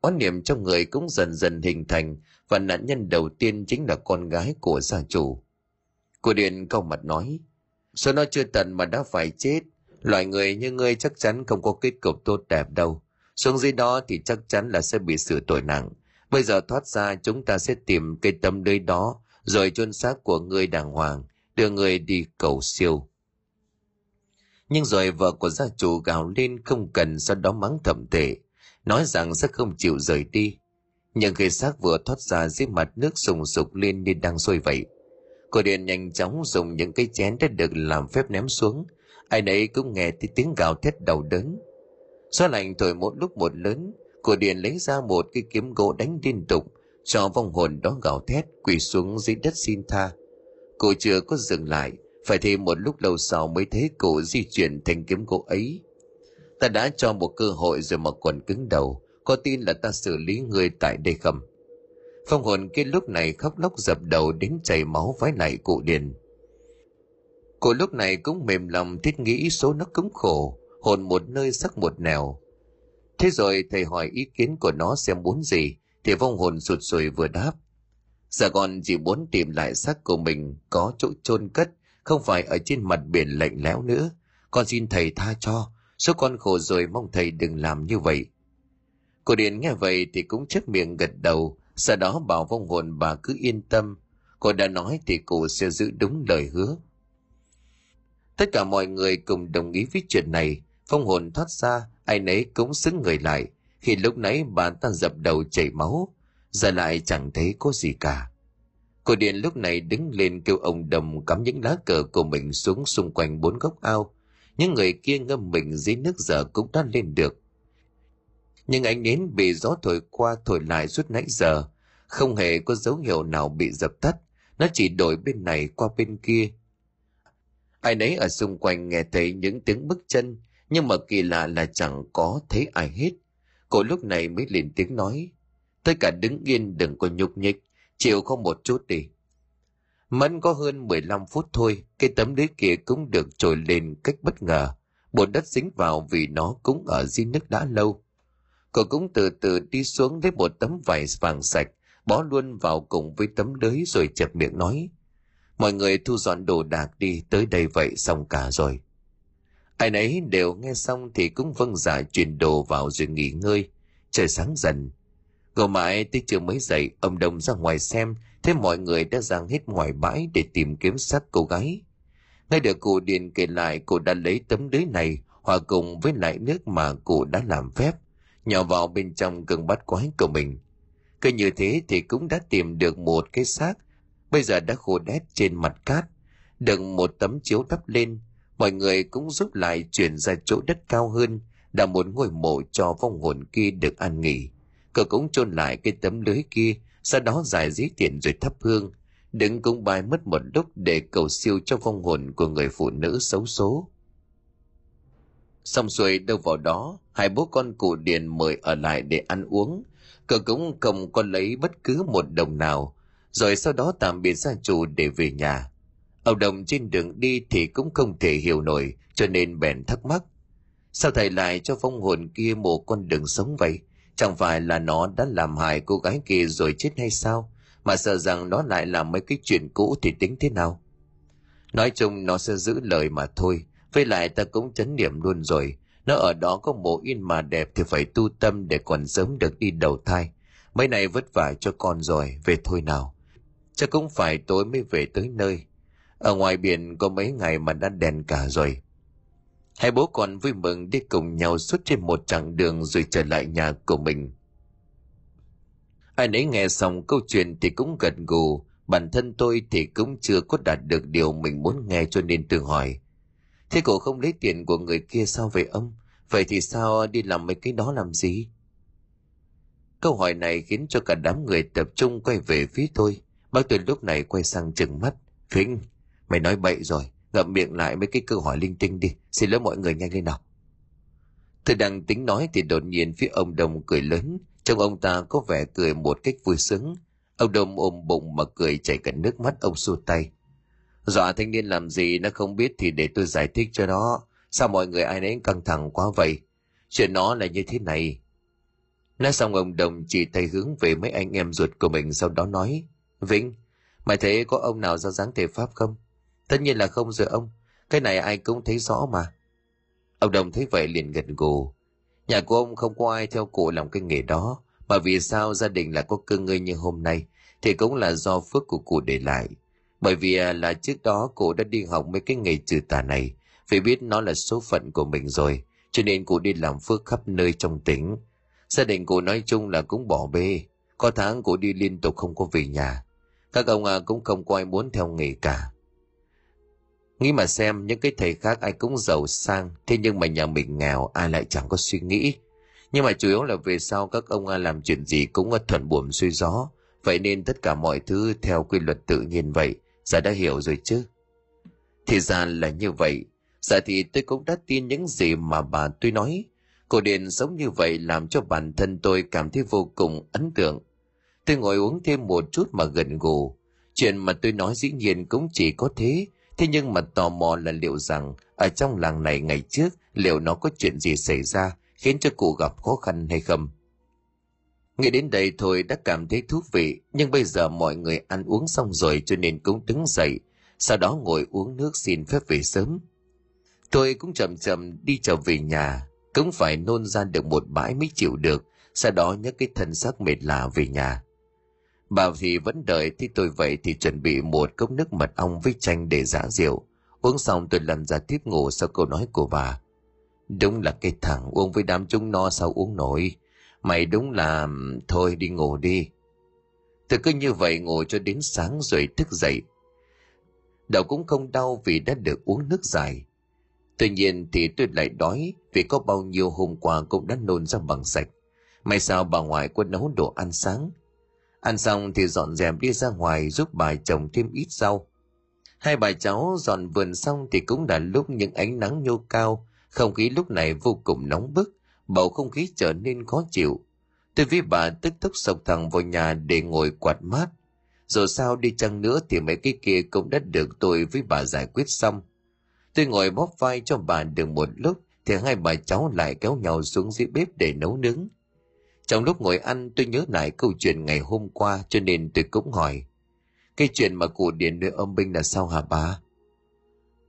Oán niệm trong người cũng dần dần hình thành và nạn nhân đầu tiên chính là con gái của gia chủ. Cô Điện câu mặt nói, số nó chưa tận mà đã phải chết, loại người như ngươi chắc chắn không có kết cục tốt đẹp đâu. Xuống dưới đó thì chắc chắn là sẽ bị xử tội nặng. Bây giờ thoát ra chúng ta sẽ tìm cây tấm lưới đó, rồi chôn xác của ngươi đàng hoàng, đưa ngươi đi cầu siêu. Nhưng rồi vợ của gia chủ gào lên không cần sau đó mắng thầm tệ, nói rằng sẽ không chịu rời đi. Nhưng khi xác vừa thoát ra dưới mặt nước sùng sục lên như đang sôi vậy. Cô Điền nhanh chóng dùng những cái chén đã được làm phép ném xuống. ai nấy cũng nghe thấy tiếng gào thét đầu đớn gió lạnh thổi một lúc một lớn, cô Điền lấy ra một cái kiếm gỗ đánh liên tục, cho vong hồn đó gào thét, quỳ xuống dưới đất xin tha cô chưa có dừng lại, phải thêm một lúc lâu sau mới thấy cụ di chuyển thành kiếm gỗ ấy ta đã cho một cơ hội rồi mà còn cứng đầu có tin là ta xử lý người tại đây không? Phong hồn kia lúc này khóc lóc dập đầu đến chảy máu vái lại cụ điền. Cụ lúc này cũng mềm lòng thiết nghĩ số nó cứng khổ, hồn một nơi sắc một nẻo. Thế rồi thầy hỏi ý kiến của nó xem muốn gì, thì vong hồn sụt sùi vừa đáp. Giờ con chỉ muốn tìm lại xác của mình có chỗ chôn cất, không phải ở trên mặt biển lạnh lẽo nữa. Con xin thầy tha cho, số con khổ rồi mong thầy đừng làm như vậy cô điền nghe vậy thì cũng chấp miệng gật đầu, sau đó bảo vong hồn bà cứ yên tâm. Cô đã nói thì cô sẽ giữ đúng lời hứa. Tất cả mọi người cùng đồng ý với chuyện này. Phong hồn thoát ra, ai nấy cũng xứng người lại. Khi lúc nãy bà ta dập đầu chảy máu, giờ lại chẳng thấy có gì cả. Cô điện lúc này đứng lên kêu ông đồng cắm những lá cờ của mình xuống xung quanh bốn góc ao. Những người kia ngâm mình dưới nước giờ cũng đã lên được nhưng ánh nến bị gió thổi qua thổi lại suốt nãy giờ, không hề có dấu hiệu nào bị dập tắt. Nó chỉ đổi bên này qua bên kia. Ai nấy ở xung quanh nghe thấy những tiếng bước chân, nhưng mà kỳ lạ là chẳng có thấy ai hết. Cô lúc này mới lên tiếng nói, tất cả đứng yên, đừng có nhúc nhích, chịu không một chút đi. Mẫn có hơn 15 phút thôi, cái tấm lưới kia cũng được trồi lên cách bất ngờ. Bồn đất dính vào vì nó cũng ở dưới nước đã lâu cô cũng từ từ đi xuống lấy một tấm vải vàng sạch bó luôn vào cùng với tấm lưới rồi chẹp miệng nói mọi người thu dọn đồ đạc đi tới đây vậy xong cả rồi. Ai nấy đều nghe xong thì cũng vâng dạ chuyển đồ vào rồi nghỉ ngơi. Trời sáng dần. Ngồi mãi tới chiều mới dậy, ông Đông ra ngoài xem, thấy mọi người đã giang hết ngoài bãi để tìm kiếm xác cô gái. Ngay được cụ Điền kể lại cô đã lấy tấm lưới này hòa cùng với lại nước mà cụ đã làm phép, nhỏ vào bên trong gương bát quái của mình. Cứ như thế thì cũng đã tìm được một cái xác, bây giờ đã khô đét trên mặt cát, đựng một tấm chiếu đắp lên, mọi người cũng giúp lại chuyển ra chỗ đất cao hơn, đã muốn ngôi mộ cho vong hồn kia được an nghỉ. Cậu cũng chôn lại cái tấm lưới kia sau đó giải dí tiền rồi thắp hương. Đứng cũng bài mất một lúc để cầu siêu cho vong hồn của người phụ nữ xấu số xong xuôi đâu vào đó hai bố con cụ điền mời ở lại để ăn uống cậu cũng không có lấy bất cứ một đồng nào rồi sau đó tạm biệt gia chủ để về nhà ông đồng trên đường đi thì cũng không thể hiểu nổi, cho nên bèn thắc mắc sao thầy lại cho phong hồn kia một con đường sống vậy Chẳng phải là nó đã làm hại cô gái kia rồi chết hay sao? Mà sợ rằng nó lại làm mấy cái chuyện cũ thì tính thế nào? Nói chung nó sẽ giữ lời mà thôi. Với lại ta cũng chấn niệm luôn rồi. Nó ở đó có mộ yên mà đẹp thì phải tu tâm để còn sớm được đi đầu thai. Mấy này vất vả cho con rồi, về thôi nào. Chắc cũng phải tối mới về tới nơi. Ở ngoài biển có mấy ngày mà đã đèn cả rồi. Hai bố con vui mừng đi cùng nhau suốt trên một chặng đường rồi trở lại nhà của mình. Ai nấy nghe xong câu chuyện thì cũng gật gù, bản thân tôi thì cũng chưa có đạt được điều mình muốn nghe cho nên tự hỏi. Thế cổ không lấy tiền của người kia sao về ông? Vậy thì sao đi làm mấy cái đó làm gì? Câu hỏi này khiến cho cả đám người tập trung quay về phía tôi. Bác tôi lúc này quay sang chừng mắt. Vĩnh, mày nói bậy rồi ngậm miệng lại mấy cái câu hỏi linh tinh đi xin lỗi mọi người nhanh lên nào tôi đang tính nói thì đột nhiên phía ông đồng cười lớn trong ông ta có vẻ cười một cách vui sướng ông đồng ôm bụng mà cười chảy cả nước mắt ông xua tay dọa thanh niên làm gì nó không biết thì để tôi giải thích cho nó sao mọi người ai nấy căng thẳng quá vậy chuyện nó là như thế này nói xong ông đồng chỉ tay hướng về mấy anh em ruột của mình sau đó nói, vĩnh, mày thấy có ông nào ra dáng thể pháp không Tất nhiên là không rồi ông. Cái này ai cũng thấy rõ mà. Ông Đồng thấy vậy liền gật gù. Nhà của ông không có ai theo cụ làm cái nghề đó. Mà vì sao gia đình lại có cơ ngơi như hôm nay thì cũng là do phước của cụ để lại. Bởi vì à, là trước đó cụ đã đi học mấy cái nghề trừ tà này. phải biết nó là số phận của mình rồi. Cho nên cụ đi làm phước khắp nơi trong tỉnh. Gia đình cụ nói chung là cũng bỏ bê. Có tháng cụ đi liên tục không có về nhà. Các ông à, cũng không có ai muốn theo nghề cả. Nghĩ mà xem những cái thầy khác ai cũng giàu sang, thế nhưng mà nhà mình nghèo ai lại chẳng có suy nghĩ. Nhưng mà chủ yếu là về sau các ông à, làm chuyện gì cũng à, thuận buồm xuôi gió, vậy nên tất cả mọi thứ theo quy luật tự nhiên vậy, Dạ đã hiểu rồi chứ. Thì ra là như vậy, Dạ thì tôi cũng đã tin những gì mà bà tôi nói. Cô Điền sống như vậy làm cho bản thân tôi cảm thấy vô cùng ấn tượng. Tôi ngồi uống thêm một chút mà gần gù. Chuyện mà tôi nói dĩ nhiên cũng chỉ có thế, thế nhưng mà tò mò là liệu rằng ở trong làng này ngày trước liệu nó có chuyện gì xảy ra khiến cho cụ gặp khó khăn hay không. Nghĩ đến đây thôi đã cảm thấy thú vị, nhưng bây giờ mọi người ăn uống xong rồi cho nên cũng đứng dậy, sau đó ngồi uống nước xin phép về sớm. Tôi cũng chậm chậm đi trở về nhà, cũng phải nôn ra được một bãi mới chịu được, sau đó nhấc cái thân xác mệt lạ về nhà. Bà thì vẫn đợi thì tôi vậy thì chuẩn bị một cốc nước mật ong với chanh để giả rượu. Uống xong tôi lần ra tiếp ngủ sau câu nói của bà. Đúng là cái thằng uống với đám chúng no sao uống nổi. Mày đúng là... Thôi đi ngủ đi. Tôi cứ như vậy ngồi cho đến sáng rồi thức dậy. Đầu cũng không đau vì đã được uống nước dài. Tuy nhiên thì tôi lại đói vì có bao nhiêu hôm qua cũng đã nôn ra bằng sạch. May sao bà ngoại có nấu đồ ăn sáng. Ăn xong thì dọn dẹp đi ra ngoài giúp bà chồng thêm ít rau. Hai bà cháu dọn vườn xong thì cũng đã lúc những ánh nắng nhô cao, không khí lúc này vô cùng nóng bức, bầu không khí trở nên khó chịu. Tôi với bà tức tốc sộc thẳng vào nhà để ngồi quạt mát. Rồi sao đi chăng nữa thì mấy cái kia cũng đã được tôi với bà giải quyết xong. Tôi ngồi bóp vai cho bà được một lúc thì hai bà cháu lại kéo nhau xuống dưới bếp để nấu nướng. Trong lúc ngồi ăn tôi nhớ lại câu chuyện ngày hôm qua cho nên tôi cũng hỏi. Cái chuyện mà cụ điện nuôi âm binh là sao hả bà?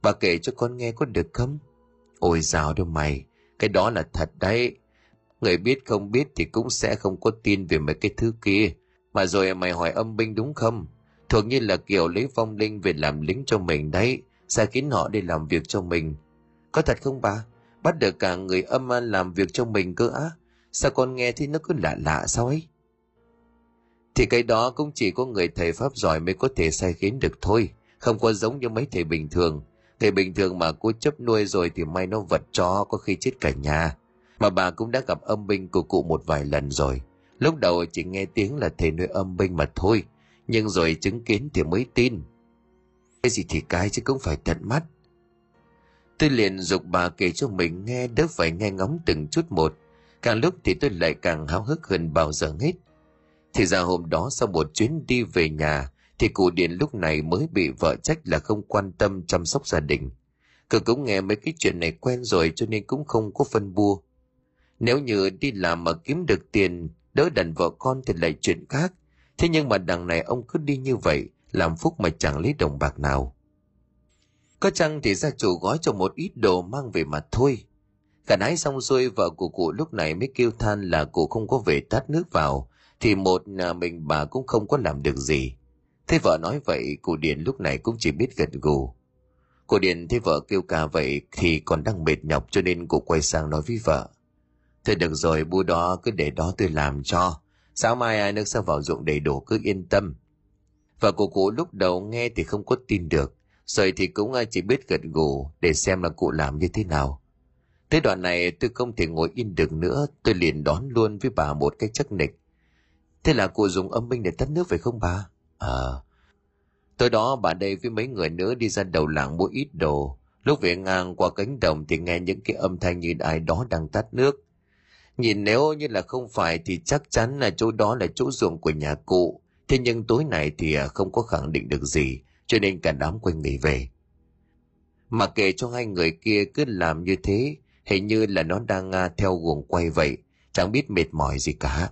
Bà kể cho con nghe có được không? Ôi dào đâu mày, cái đó là thật đấy. Người biết không biết thì cũng sẽ không có tin về mấy cái thứ kia. Mà rồi mày hỏi âm binh đúng không? Thường như là kiểu lấy vong linh về làm lính cho mình đấy. Sai khiến họ để làm việc cho mình. Có thật không bà? Bắt được cả người âm làm việc cho mình cơ á? Sao con nghe thì nó cứ lạ lạ sao ấy? Thì cái đó cũng chỉ có người thầy Pháp giỏi mới có thể sai khiến được thôi. Không có giống như mấy thầy bình thường. Thầy bình thường mà cô chấp nuôi rồi thì may nó vật cho có khi chết cả nhà. Mà bà cũng đã gặp âm binh của cụ một vài lần rồi. Lúc đầu chỉ nghe tiếng là thầy nuôi âm binh mà thôi. Nhưng rồi chứng kiến thì mới tin. Cái gì thì cái chứ cũng phải tận mắt. Tôi liền dục bà kể cho mình nghe, đỡ phải nghe ngóng từng chút một. Càng lúc thì tôi lại càng háo hức hơn bao giờ hết. Thì ra hôm đó sau một chuyến đi về nhà thì cụ Điền lúc này mới bị vợ trách là không quan tâm chăm sóc gia đình. Cậu cũng nghe mấy cái chuyện này quen rồi cho nên cũng không có phân bua. Nếu như đi làm mà kiếm được tiền, đỡ đần vợ con thì lại chuyện khác. Thế nhưng mà đằng này ông cứ đi như vậy, làm phúc mà chẳng lấy đồng bạc nào. Có chăng thì gia chủ gói cho một ít đồ mang về mà thôi. Cả nái xong xuôi vợ của cụ lúc này mới kêu than là cụ không có về tát nước vào, thì một nhà mình bà cũng không có làm được gì. Thế vợ nói vậy, cụ Điền lúc này cũng chỉ biết gật gù. Cụ Điền thấy vợ kêu ca vậy thì còn đang mệt nhọc cho nên cụ quay sang nói với vợ. Thôi được rồi, bu đó cứ để đó tôi làm cho. Sáng mai ai nước sẽ vào ruộng đầy đủ cứ yên tâm. Và của cụ lúc đầu nghe thì không có tin được, rồi thì cũng à, chỉ biết gật gù để xem là cụ làm như thế nào. Thế đoạn này tôi không thể ngồi yên được nữa, tôi liền đón luôn với bà một cái chắc nịch. Thế là cụ dùng âm binh để tắt nước phải không bà? Ờ. À, tối đó bà đây với mấy người nữa đi ra đầu làng mua ít đồ. Lúc về ngang qua cánh đồng thì nghe những cái âm thanh như ai đó đang tắt nước. Nhìn nếu như là không phải thì chắc chắn là chỗ đó là chỗ ruộng của nhà cụ. Thế nhưng tối này thì à, không có khẳng định được gì, cho nên cả đám quanh nghỉ về. Mà kể cho hai người kia cứ làm như thế, hình như là nó đang à, theo guồng quay vậy, chẳng biết mệt mỏi gì cả.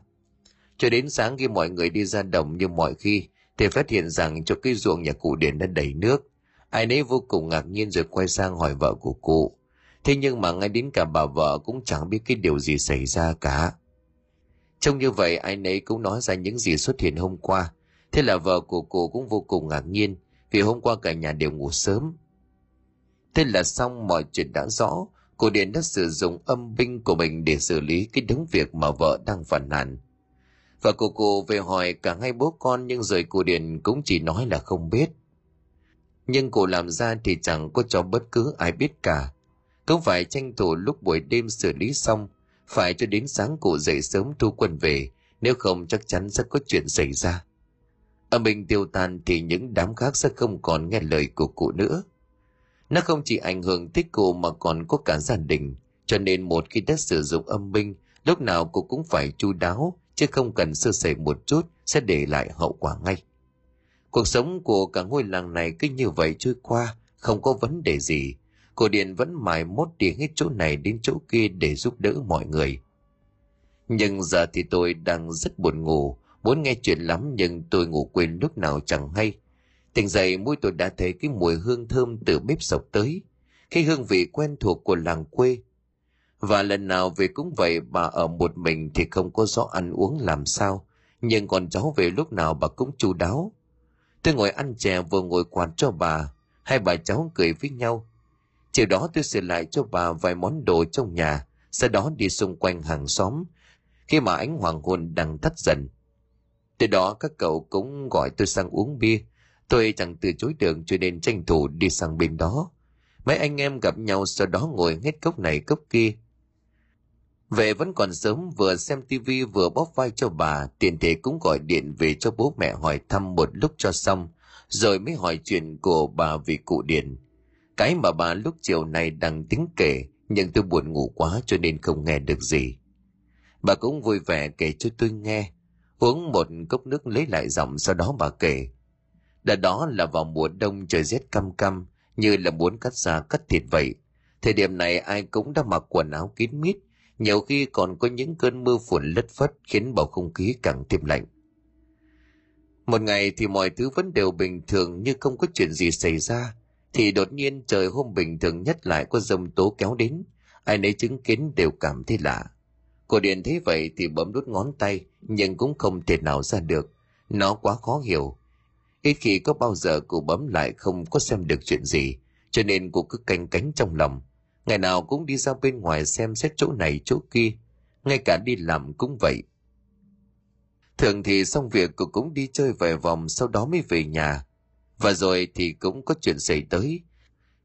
Cho đến sáng khi mọi người đi ra đồng như mọi khi, thì phát hiện rằng cho cái ruộng nhà cụ Điền đã đầy nước. Ai nấy vô cùng ngạc nhiên rồi quay sang hỏi vợ của cụ. Thế nhưng mà ngay đến cả bà vợ cũng chẳng biết cái điều gì xảy ra cả. Trông như vậy ai nấy cũng nói ra những gì xuất hiện hôm qua. Thế là vợ của cụ cũng vô cùng ngạc nhiên vì hôm qua cả nhà đều ngủ sớm. Thế là xong mọi chuyện đã rõ, cụ Điền đã sử dụng âm binh của mình để xử lý cái đúng việc mà vợ đang phản nàn. Và cô cô về hỏi cả hai bố con nhưng rồi cô Điền cũng chỉ nói là không biết. nhưng cô làm ra thì chẳng có cho bất cứ ai biết cả. Cũng phải tranh thủ lúc buổi đêm xử lý xong, phải cho đến sáng cụ dậy sớm thu quân về, nếu không chắc chắn sẽ có chuyện xảy ra. Ở mình tiêu tan thì những đám khác sẽ không còn nghe lời của cụ nữa. Nó không chỉ ảnh hưởng tới cụ mà còn có cả gia đình, cho nên một khi đã sử dụng âm binh, lúc nào cụ cũng phải chu đáo, chứ không cần sơ sẩy một chút sẽ để lại hậu quả ngay. Cuộc sống của cả ngôi làng này cứ như vậy trôi qua, không có vấn đề gì. Cô Điện vẫn mài mốt đi hết chỗ này đến chỗ kia để giúp đỡ mọi người. Nhưng giờ thì tôi đang rất buồn ngủ, muốn nghe chuyện lắm nhưng tôi ngủ quên lúc nào chẳng hay. Tỉnh dậy mũi tôi đã thấy cái mùi hương thơm từ bếp sộc tới, cái hương vị quen thuộc của làng quê. Và lần nào về cũng vậy bà ở một mình thì không có rõ ăn uống làm sao, nhưng còn cháu về lúc nào bà cũng chu đáo. Tôi ngồi ăn chè vừa ngồi quạt cho bà, hai bà cháu cười với nhau. Chiều đó tôi sửa lại cho bà vài món đồ trong nhà, sau đó đi xung quanh hàng xóm, khi mà ánh hoàng hôn đang tắt dần. Từ đó các cậu cũng gọi tôi sang uống bia. Tôi chẳng từ chối được cho nên tranh thủ đi sang bên đó. Mấy anh em gặp nhau sau đó ngồi hết cốc này cốc kia. Về vẫn còn sớm vừa xem tivi vừa bóp vai cho bà, tiền thể cũng gọi điện về cho bố mẹ hỏi thăm một lúc cho xong, rồi mới hỏi chuyện của bà vì cụ Điền. Cái mà bà lúc chiều này đang tính kể, nhưng tôi buồn ngủ quá cho nên không nghe được gì. Bà cũng vui vẻ kể cho tôi nghe, uống một cốc nước lấy lại giọng sau đó bà kể. đã đó là vào mùa đông trời rét căm căm, như là muốn cắt da cắt thịt vậy. Thời điểm này ai cũng đã mặc quần áo kín mít, nhiều khi còn có những cơn mưa phùn lất phất khiến bầu không khí càng thêm lạnh. Một ngày thì mọi thứ vẫn đều bình thường như không có chuyện gì xảy ra, thì đột nhiên trời hôm bình thường nhất lại có dông tố kéo đến, ai nấy chứng kiến đều cảm thấy lạ. Cô Điện thấy vậy thì bấm đút ngón tay, nhưng cũng không thể nào ra được. Nó quá khó hiểu. Ít khi có bao giờ cô bấm lại không có xem được chuyện gì, cho nên cô cứ canh cánh trong lòng. Ngày nào cũng đi ra bên ngoài xem xét chỗ này chỗ kia, ngay cả đi làm cũng vậy. Thường thì xong việc cô cũng đi chơi vài vòng sau đó mới về nhà. Và rồi thì cũng có chuyện xảy tới.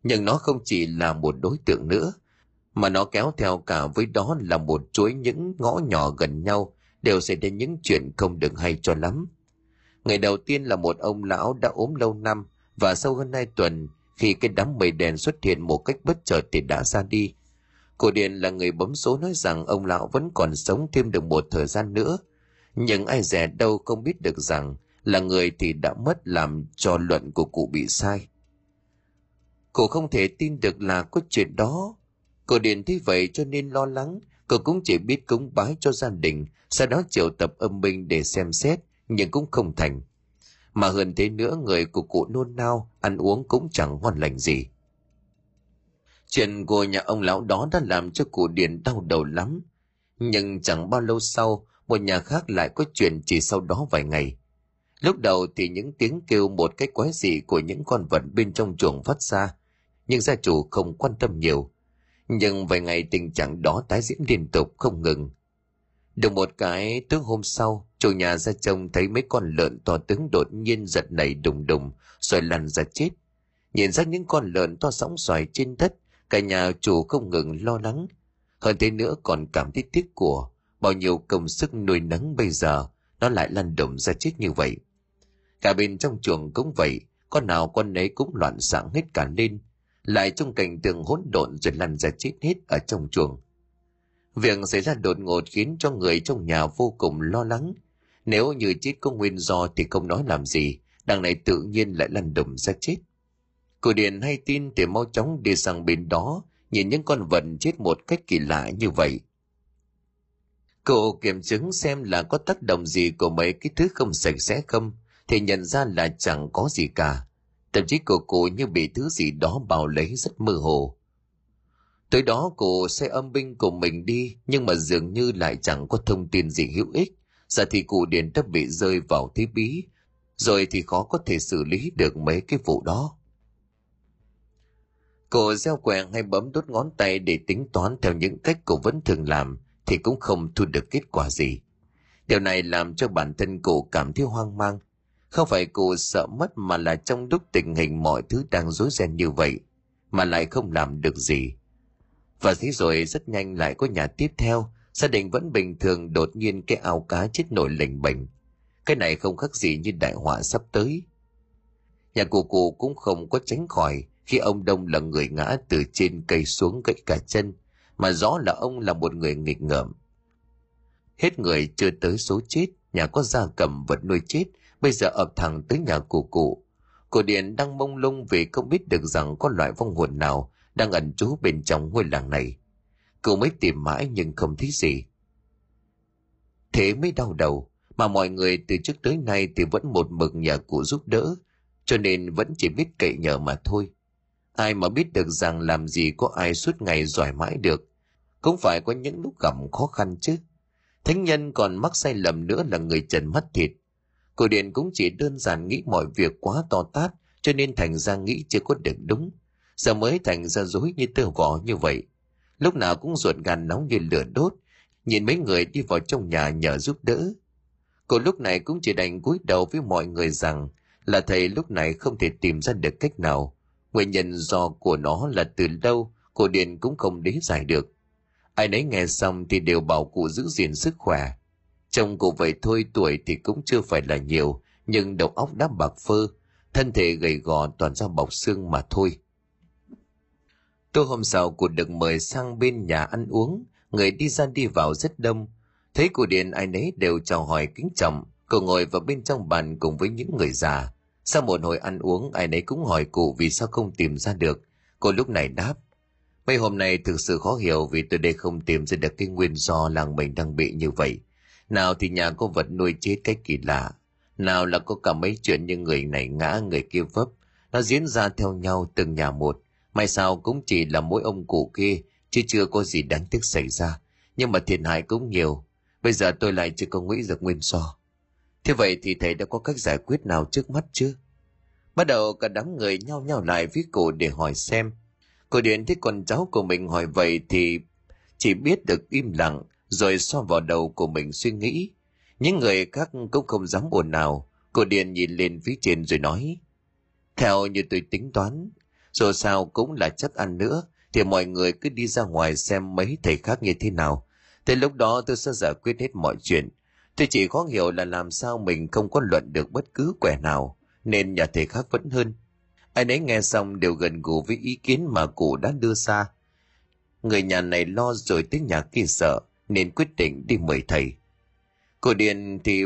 Nhưng nó không chỉ là một đối tượng nữa, mà nó kéo theo cả với đó là một chuỗi những ngõ nhỏ gần nhau đều xảy đến những chuyện không được hay cho lắm. Ngày đầu tiên là một ông lão đã ốm lâu năm và sau hơn hai tuần khi cái đám mây đèn xuất hiện một cách bất chợt thì đã ra đi. Cổ Điền là người bấm số nói rằng ông lão vẫn còn sống thêm được một thời gian nữa. Nhưng ai dè đâu không biết được rằng là người thì đã mất làm cho luận của cụ bị sai. Cô không thể tin được là có chuyện đó. Cô Điền thấy vậy cho nên lo lắng, cô cũng chỉ biết cúng bái cho gia đình, sau đó triệu tập âm binh để xem xét, nhưng cũng không thành. Mà hơn thế nữa người của cụ nôn nao, ăn uống cũng chẳng ngon lành gì. Chuyện của nhà ông lão đó đã làm cho cụ Điền đau đầu lắm. Nhưng chẳng bao lâu sau, một nhà khác lại có chuyện chỉ sau đó vài ngày. Lúc đầu thì những tiếng kêu một cách quái dị của những con vật bên trong chuồng phát ra, nhưng gia chủ không quan tâm nhiều. Nhưng vài ngày tình trạng đó tái diễn liên tục không ngừng. Được một cái tướng hôm sau, chủ nhà ra trông thấy mấy con lợn to tướng đột nhiên giật nảy đùng đùng, rồi lăn ra chết. Nhìn ra những con lợn to sóng xoài trên đất, cả nhà chủ không ngừng lo lắng. Hơn thế nữa còn cảm thấy tiếc của, bao nhiêu công sức nuôi nấng bây giờ, nó lại lăn đùng ra chết như vậy. Cả bên trong chuồng cũng vậy, con nào con nấy cũng loạn xạng hết cả lên, lại trong cảnh tượng hỗn độn rồi lăn ra chết hết ở trong chuồng. Việc xảy ra đột ngột khiến cho người trong nhà vô cùng lo lắng. Nếu như chết có nguyên do thì không nói làm gì, đằng này tự nhiên lại lăn đùng ra chết. Cô Điền hay tin thì mau chóng đi sang bên đó, nhìn những con vật chết một cách kỳ lạ như vậy. Cô kiểm chứng xem là có tác động gì của mấy cái thứ không sạch sẽ không, thì nhận ra là chẳng có gì cả. Thậm chí của cô như bị thứ gì đó bao lấy rất mơ hồ. Tới đó cô sẽ âm binh của mình đi nhưng mà dường như lại chẳng có thông tin gì hữu ích. Giờ thì cụ Điền đã bị rơi vào thế bí, rồi thì khó có thể xử lý được mấy cái vụ đó. Cô gieo quẹng hay bấm đốt ngón tay để tính toán theo những cách cô vẫn thường làm thì cũng không thu được kết quả gì. Điều này làm cho bản thân cô cảm thấy hoang mang. Không phải cô sợ mất mà là trong lúc tình hình mọi thứ đang rối ren như vậy, mà lại không làm được gì. Và thế rồi rất nhanh lại có nhà tiếp theo, gia đình vẫn bình thường đột nhiên cái ao cá chết nổi lềnh bềnh. Cái này không khác gì như đại họa sắp tới. Nhà cụ cụ cũng không có tránh khỏi khi ông Đông là người ngã từ trên cây xuống gãy cả chân, mà rõ là ông là một người nghịch ngợm. Hết người chưa tới số chết, nhà có gia cầm vật nuôi chết, bây giờ ập thẳng tới nhà cụ cụ. Cổ điện đang mông lung vì không biết được rằng có loại vong hồn nào đang ẩn trú bên trong ngôi làng này. Cậu mới tìm mãi nhưng không thấy gì. Thế mới đau đầu, mà mọi người từ trước tới nay thì vẫn một mực nhờ cụ giúp đỡ, cho nên vẫn chỉ biết cậy nhờ mà thôi. Ai mà biết được rằng làm gì có ai suốt ngày giỏi mãi được, cũng phải có những lúc gặp khó khăn chứ. Thánh nhân còn mắc sai lầm nữa là người trần mắt thịt. Cổ điện cũng chỉ đơn giản nghĩ mọi việc quá to tát, cho nên thành ra nghĩ chưa có được đúng. Giờ mới thành ra dối như tơ vỏ như vậy. Lúc nào cũng ruột gan nóng như lửa đốt, nhìn mấy người đi vào trong nhà nhờ giúp đỡ. Cô lúc này cũng chỉ đành cúi đầu với mọi người rằng là thầy lúc này không thể tìm ra được cách nào. Nguyên nhân do của nó là từ lâu, cô điền cũng không lý giải được. Ai nấy nghe xong thì đều bảo cụ giữ gìn sức khỏe. Chồng cụ vậy thôi tuổi thì cũng chưa phải là nhiều, nhưng đầu óc đã bạc phơ, thân thể gầy gò toàn ra bọc xương mà thôi. Tối hôm sau cụ được mời sang bên nhà ăn uống, người đi ra đi vào rất đông. Thấy cụ điện ai nấy đều chào hỏi kính trọng, cậu ngồi vào bên trong bàn cùng với những người già. Sau một hồi ăn uống, ai nấy cũng hỏi cụ vì sao không tìm ra được. Cô lúc này đáp, Mấy hôm nay thực sự khó hiểu vì tôi đây không tìm ra được cái nguyên do làng mình đang bị như vậy. Nào thì nhà có vật nuôi chết cách kỳ lạ. Nào là có cả mấy chuyện như người này ngã người kia vấp. Nó diễn ra theo nhau từng nhà một. May sao cũng chỉ là mỗi ông cụ kia, chứ chưa có gì đáng tiếc xảy ra. Nhưng mà thiệt hại cũng nhiều. Bây giờ tôi lại chưa có nghĩ được nguyên do. Thế vậy thì thầy đã có cách giải quyết nào trước mắt chưa? Bắt đầu cả đám người nhau nhau lại với cụ để hỏi xem Cô Điện thấy con cháu của mình hỏi vậy thì chỉ biết được im lặng rồi so vào đầu của mình suy nghĩ. Những người khác cũng không dám buồn nào. Cô Điện nhìn lên phía trên rồi nói Theo như tôi tính toán, dù sao cũng là chắc ăn nữa thì mọi người cứ đi ra ngoài xem mấy thầy khác như thế nào. Thế lúc đó tôi sẽ giải quyết hết mọi chuyện. Tôi chỉ khó hiểu là làm sao mình không có luận được bất cứ quẻ nào, nên nhà thầy khác vẫn hơn. Ai nấy nghe xong đều gần gù với ý kiến mà cụ đã đưa ra. Người nhà này lo rồi tới nhà kia sợ, nên quyết định đi mời thầy. Cô Điền thì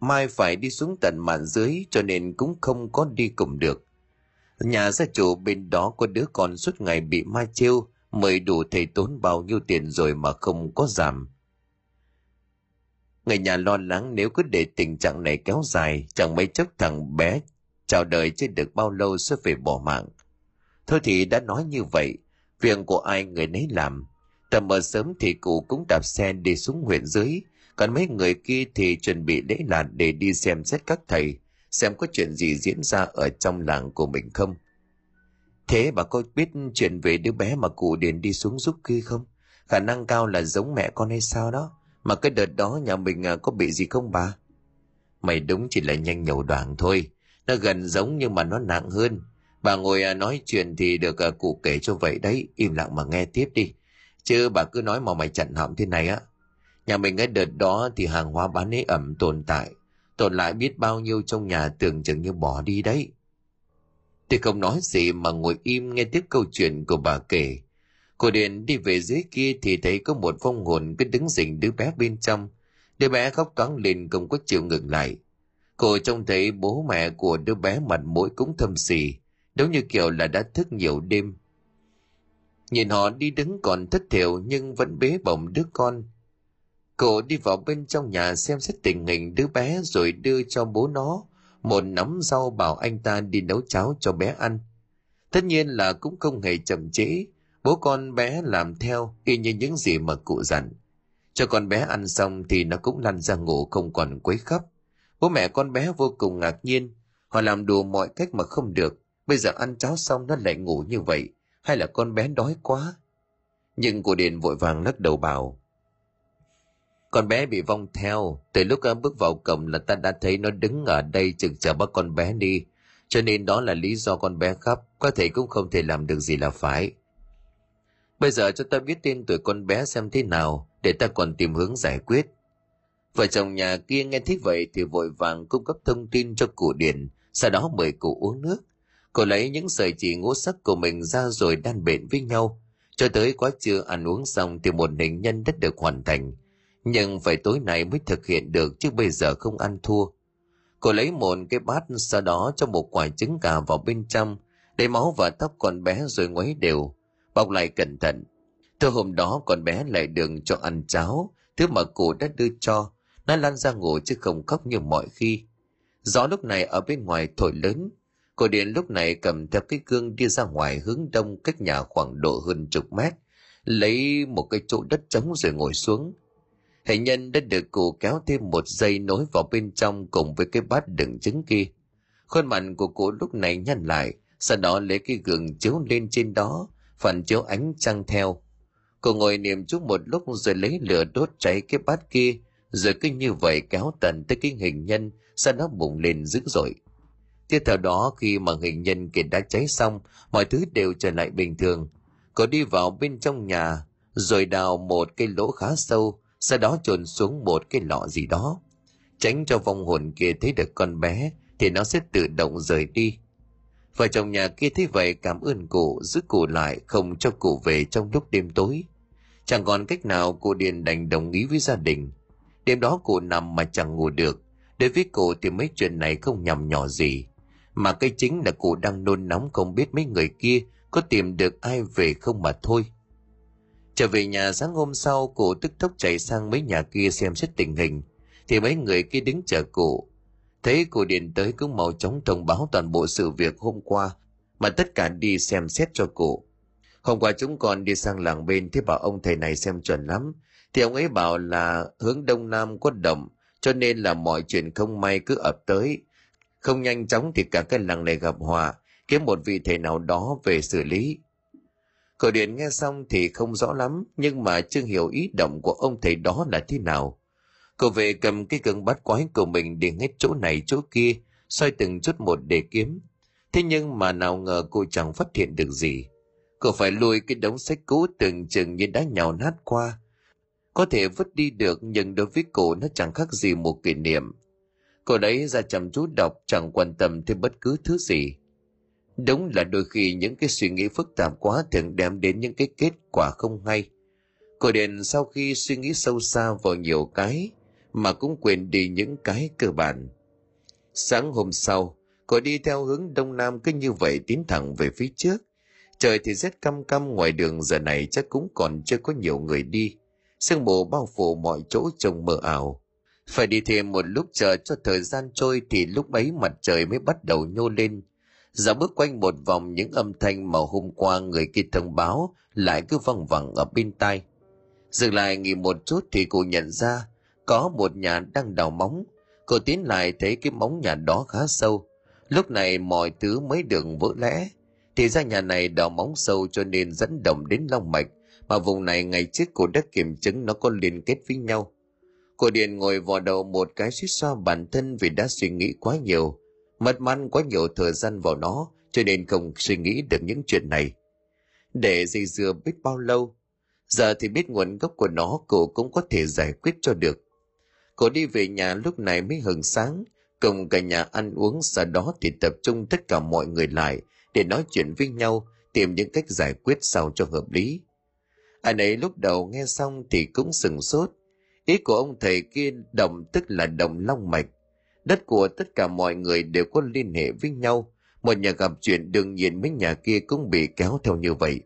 mai phải đi xuống tận mạn dưới cho nên cũng không có đi cùng được. Nhà gia chủ bên đó có đứa con suốt ngày bị ma trêu, mời đủ thầy tốn bao nhiêu tiền rồi mà không có giảm. Người nhà lo lắng nếu cứ để tình trạng này kéo dài, chẳng mấy chốc thằng bé chào đời chưa được bao lâu sẽ phải bỏ mạng. Thôi thì đã nói như vậy, việc của ai người nấy làm. Tầm mờ sớm thì cụ cũng đạp xe đi xuống huyện dưới, còn mấy người kia thì chuẩn bị lễ lạt để đi xem xét các thầy, xem có chuyện gì diễn ra ở trong làng của mình không. Thế bà có biết chuyện về đứa bé mà cụ điền đi xuống giúp kia không? Khả năng cao là giống mẹ con hay sao đó? Mà cái đợt đó nhà mình à, có bị gì không bà? Mày đúng chỉ là nhanh nhậu đoạn thôi. Nó gần giống nhưng mà nó nặng hơn. Bà ngồi à, nói chuyện thì được à, cụ kể cho vậy đấy, im lặng mà nghe tiếp đi. Chứ bà cứ nói mà mày chặn họng thế này á. Nhà mình cái đợt đó thì hàng hóa bán ấy ẩm tồn tại. Tồn lại biết bao nhiêu trong nhà tưởng chừng như bỏ đi đấy. Tôi không nói gì mà ngồi im nghe tiếp câu chuyện của bà kể. Cô Điền đi về dưới kia thì thấy có một phong hồn cứ đứng dình đứa bé bên trong. Đứa bé khóc toáng lên không có chịu ngừng lại. Cô trông thấy bố mẹ của đứa bé mặt mũi cũng thâm xì, giống như kiểu là đã thức nhiều đêm. Nhìn họ đi đứng còn thất thiểu nhưng vẫn bế bổng đứa con. Cô đi vào bên trong nhà xem xét tình hình đứa bé rồi đưa cho bố nó một nắm rau bảo anh ta đi nấu cháo cho bé ăn. Tất nhiên là cũng không hề chậm trễ, bố con bé làm theo y như những gì mà cụ dặn. Cho con bé ăn xong thì nó cũng lăn ra ngủ không còn quấy khóc. Bố mẹ con bé vô cùng ngạc nhiên. Họ làm đủ mọi cách mà không được. Bây giờ ăn cháo xong nó lại ngủ như vậy. Hay là con bé đói quá? Nhưng cô Điền vội vàng lắc đầu bảo con bé bị vong theo. Từ lúc em bước vào cổng là ta đã thấy nó đứng ở đây chừng chờ bắt con bé đi. Cho nên đó là lý do con bé khóc. Có thể cũng không thể làm được gì là phải. Bây giờ cho ta biết tên tuổi con bé xem thế nào, để ta còn tìm hướng giải quyết. Vợ chồng nhà kia nghe thấy vậy thì vội vàng cung cấp thông tin cho cụ điện sau đó mời cụ uống nước. Cô lấy những sợi chỉ ngũ sắc của mình ra rồi đan bện với nhau. Cho tới quá trưa ăn uống xong thì một hình nhân đã được hoàn thành nhưng phải tối nay mới thực hiện được, chứ bây giờ không ăn thua. Cô lấy một cái bát sau đó cho một quả trứng gà vào bên trong, để máu và tóc con bé rồi ngoáy đều. Bọc lại cẩn thận. Thứ hôm đó con bé lại đường cho ăn cháo, thứ mà cụ đã đưa cho. Nó lăn ra ngủ chứ không khóc như mọi khi. Gió lúc này ở bên ngoài thổi lớn. Cô điện lúc này cầm theo cái gương đi ra ngoài hướng đông cách nhà khoảng độ hơn chục mét, lấy một cái chỗ đất trống rồi ngồi xuống hệ nhân đã được cụ kéo thêm một dây nối vào bên trong cùng với cái bát đựng trứng kia. Khuôn mặt của cụ lúc này nhăn lại, sau đó lấy cái gương chiếu lên trên đó, phản chiếu ánh trăng theo. Cô ngồi niệm chút một lúc rồi lấy lửa đốt cháy cái bát kia, rồi cứ như vậy kéo tận tới cái hình nhân, sau đó bùng lên dữ dội. Tiếp theo đó, khi mà hình nhân kia đã cháy xong, mọi thứ đều trở lại bình thường. Cô đi vào bên trong nhà, rồi đào một cái lỗ khá sâu sau đó chôn xuống một cái lọ gì đó. Tránh cho vong hồn kia thấy được con bé, thì nó sẽ tự động rời đi. Vợ chồng nhà kia thấy vậy cảm ơn cụ, giữ cụ lại, không cho cụ về trong lúc đêm tối. Chẳng còn cách nào cụ điền đành đồng ý với gia đình. Đêm đó cụ nằm mà chẳng ngủ được. Đối với cụ thì mấy chuyện này không nhầm nhỏ gì. Mà cái chính là cụ đang nôn nóng không biết mấy người kia có tìm được ai về không mà thôi trở về nhà sáng hôm sau, cụ tức tốc chạy sang mấy nhà kia xem xét tình hình. Thì mấy người kia đứng chờ cụ. Thấy cụ điện tới cũng mau chóng thông báo toàn bộ sự việc hôm qua, mà tất cả đi xem xét cho cụ. Hôm qua chúng con đi sang làng bên thế bảo ông thầy này xem chuẩn lắm. Thì ông ấy bảo là hướng đông nam có động, cho nên là mọi chuyện không may cứ ập tới. Không nhanh chóng thì cả cái làng này gặp hòa kiếm một vị thầy nào đó về xử lý. Cổ điện nghe xong thì không rõ lắm, nhưng mà chưa hiểu ý động của ông thầy đó là thế nào. Cô về cầm cái cân bát quái của mình đi hết chỗ này chỗ kia xoay từng chút một để kiếm. Thế nhưng mà nào ngờ cô chẳng phát hiện được gì. Cô phải lùi cái đống sách cũ từng chừng như đã nhào nát qua. Có thể vứt đi được, nhưng đối với cô nó chẳng khác gì một kỷ niệm. Cô đấy ra chăm chú đọc, chẳng quan tâm thêm bất cứ thứ gì đúng là đôi khi những cái suy nghĩ phức tạp quá thường đem đến những cái kết quả không hay. Cô đèn sau khi suy nghĩ sâu xa vào nhiều cái mà cũng quên đi những cái cơ bản. Sáng hôm sau, cô đi theo hướng đông nam cứ như vậy tiến thẳng về phía trước. Trời thì rét căm căm, ngoài đường giờ này chắc cũng còn chưa có nhiều người đi. Sương mù bao phủ mọi chỗ trông mờ ảo. Phải đi thêm một lúc chờ cho thời gian trôi thì lúc ấy mặt trời mới bắt đầu nhô lên dạo bước quanh một vòng, những âm thanh mà hôm qua người kia thông báo lại cứ văng vẳng ở bên tai. Dừng lại nghỉ một chút thì cô nhận ra có một nhà đang đào móng. Cô tiến lại thấy cái móng nhà đó khá sâu. Lúc này mọi thứ mới được vỡ lẽ. Thì ra nhà này đào móng sâu cho nên dẫn động đến long mạch, mà vùng này ngày trước cô đã kiểm chứng nó có liên kết với nhau. Cô điền ngồi vò đầu một cái suýt xoa bản thân vì đã suy nghĩ quá nhiều mất mắn quá nhiều thời gian vào nó, cho nên không suy nghĩ được những chuyện này. Để dây dưa biết bao lâu, giờ thì biết nguồn gốc của nó cô cũng có thể giải quyết cho được. Cô đi về nhà lúc này mới hừng sáng, cùng cả nhà ăn uống, sau đó thì tập trung tất cả mọi người lại để nói chuyện với nhau, tìm những cách giải quyết sao cho hợp lý. Anh ấy lúc đầu nghe xong thì cũng sừng sốt. Ý của ông thầy kia đồng tức là đồng long mạch đất của tất cả mọi người đều có liên hệ với nhau. Một nhà gặp chuyện đương nhiên mấy nhà kia cũng bị kéo theo như vậy.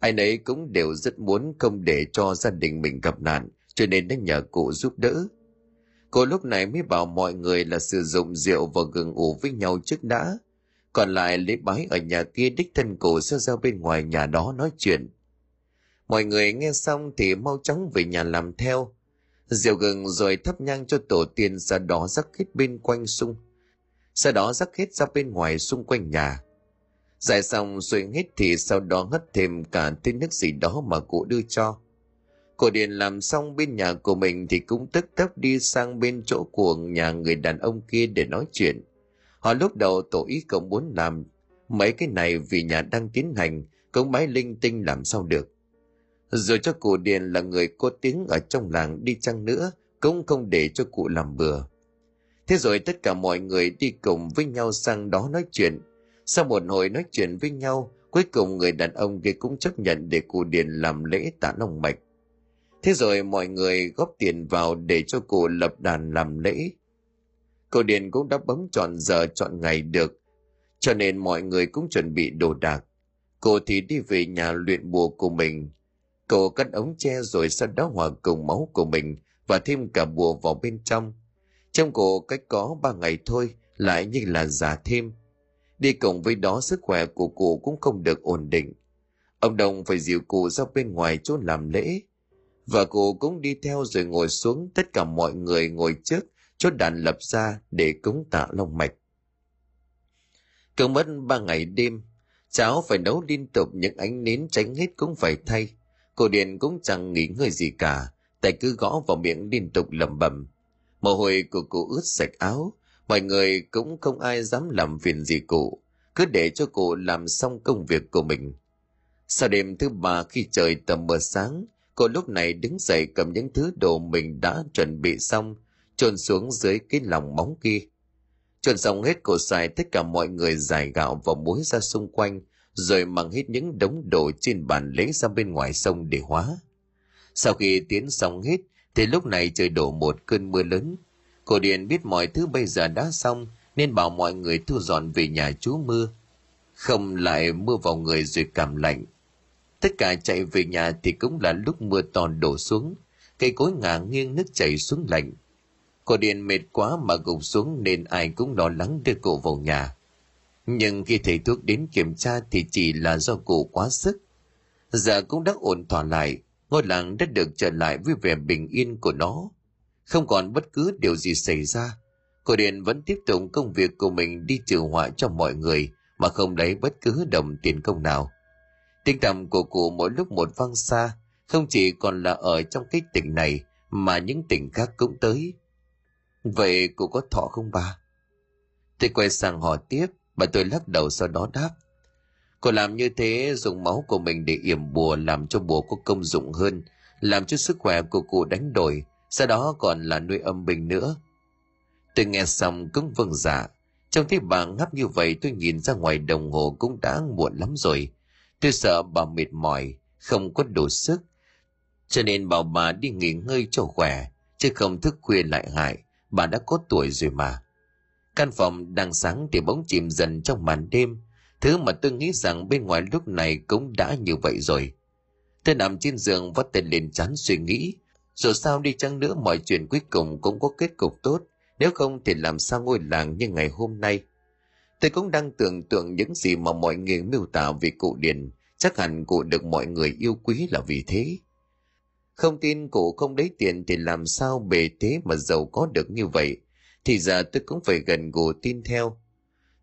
Ai nấy cũng đều rất muốn không để cho gia đình mình gặp nạn, cho nên đã nhờ cụ giúp đỡ. Cô lúc này mới bảo mọi người là sử dụng rượu và gừng ủ với nhau trước đã. Còn lại lễ bái ở nhà kia đích thân cổ sẽ ra bên ngoài nhà đó nói chuyện. Mọi người nghe xong thì mau chóng về nhà làm theo rượu gừng rồi thắp nhang cho tổ tiên sau đó rắc hết bên quanh sung sau đó rắc hết ra bên ngoài xung quanh nhà giải xong rồi hết thì sau đó hất thêm cả tên nước gì đó mà cụ đưa cho Cô Điền làm xong bên nhà của mình thì cũng tức tốc đi sang bên chỗ của nhà người đàn ông kia để nói chuyện. Họ lúc đầu tổ ý không muốn làm mấy cái này vì nhà đang tiến hành, cũng bái linh tinh làm sao được. Rồi cho cụ Điền là người có tiếng ở trong làng đi chăng nữa, cũng không để cho cụ làm bừa. Thế rồi tất cả mọi người đi cùng với nhau sang đó nói chuyện. Sau một hồi nói chuyện với nhau, cuối cùng người đàn ông kia cũng chấp nhận để cụ Điền làm lễ tạ long mạch. Thế rồi mọi người góp tiền vào để cho cụ lập đàn làm lễ. cụ Điền cũng đã bấm chọn giờ chọn ngày được, cho nên mọi người cũng chuẩn bị đồ đạc. Cô thì đi về nhà luyện bùa của mình. Cô cắt ống tre rồi sau đó hòa cùng máu của mình và thêm cả bùa vào bên trong. Trong cổ cách có ba ngày thôi lại như là già thêm. Đi cùng với đó sức khỏe của cụ cũng không được ổn định. Ông Đồng phải dìu cụ ra bên ngoài chỗ làm lễ. Và cụ cũng đi theo rồi ngồi xuống tất cả mọi người ngồi trước chốt đàn lập ra để cúng tạ long mạch. Cứ mất ba ngày đêm, cháu phải nấu liên tục những ánh nến tránh hết cũng phải thay. Cô Điền cũng chẳng nghỉ ngơi gì cả, tay cứ gõ vào miệng liên tục lẩm bẩm. Mồ hôi của cụ ướt sạch áo, mọi người cũng không ai dám làm phiền gì cụ, cứ để cho cụ làm xong công việc của mình. Sau đêm thứ ba khi trời tầm mờ sáng, cô lúc này đứng dậy cầm những thứ đồ mình đã chuẩn bị xong, trôn xuống dưới cái lòng móng kia. Trôn xong hết cổ xài tất cả mọi người giải gạo và muối ra xung quanh, rồi mang hết những đống đồ trên bàn lấy ra bên ngoài sông để hóa. Sau khi tiến xong hết, thì lúc này trời đổ một cơn mưa lớn. Cô Điền biết mọi thứ bây giờ đã xong, nên bảo mọi người thu dọn về nhà chú mưa. Không lại mưa vào người rồi cảm lạnh. Tất cả chạy về nhà thì cũng là lúc mưa to đổ xuống, cây cối ngả nghiêng nước chảy xuống lạnh Cô Điền mệt quá mà gục xuống nên ai cũng lo lắng đưa cô vào nhà. Nhưng khi thầy thuốc đến kiểm tra thì chỉ là do cụ quá sức. Giờ cũng đã ổn thỏa lại, ngôi làng đã được trở lại với vẻ bình yên của nó. Không còn bất cứ điều gì xảy ra. Cô Điền vẫn tiếp tục công việc của mình đi trừ họa cho mọi người mà không lấy bất cứ đồng tiền công nào. Tinh tầm của cụ mỗi lúc một vang xa, không chỉ còn là ở trong cái tỉnh này mà những tỉnh khác cũng tới. Vậy cụ có thọ không bà? Tôi quay sang hỏi tiếp, bà tôi lắc đầu sau đó đáp. Cô làm như thế dùng máu của mình để yểm bùa làm cho bùa có công dụng hơn, làm cho sức khỏe của cụ đánh đổi, sau đó còn là nuôi âm bình nữa. Tôi nghe xong cũng vâng dạ. Trong thấy bà ngáp như vậy tôi nhìn ra ngoài đồng hồ cũng đã muộn lắm rồi. Tôi sợ bà mệt mỏi, không có đủ sức. Cho nên bảo bà đi nghỉ ngơi cho khỏe, chứ không thức khuya lại hại bà đã có tuổi rồi mà. Căn phòng đang sáng thì bóng chìm dần trong màn đêm, thứ mà tôi nghĩ rằng bên ngoài lúc này cũng đã như vậy rồi. Tôi nằm trên giường vắt tay lên chán suy nghĩ, rồi sao đi chăng nữa mọi chuyện cuối cùng cũng có kết cục tốt, nếu không thì làm sao ngôi làng như ngày hôm nay. Tôi cũng đang tưởng tượng những gì mà mọi người miêu tả về cụ Điền, chắc hẳn cụ được mọi người yêu quý là vì thế. Không tin cụ không lấy tiền thì làm sao bề thế mà giàu có được như vậy. Thì giờ tôi cũng phải gần gù tin theo.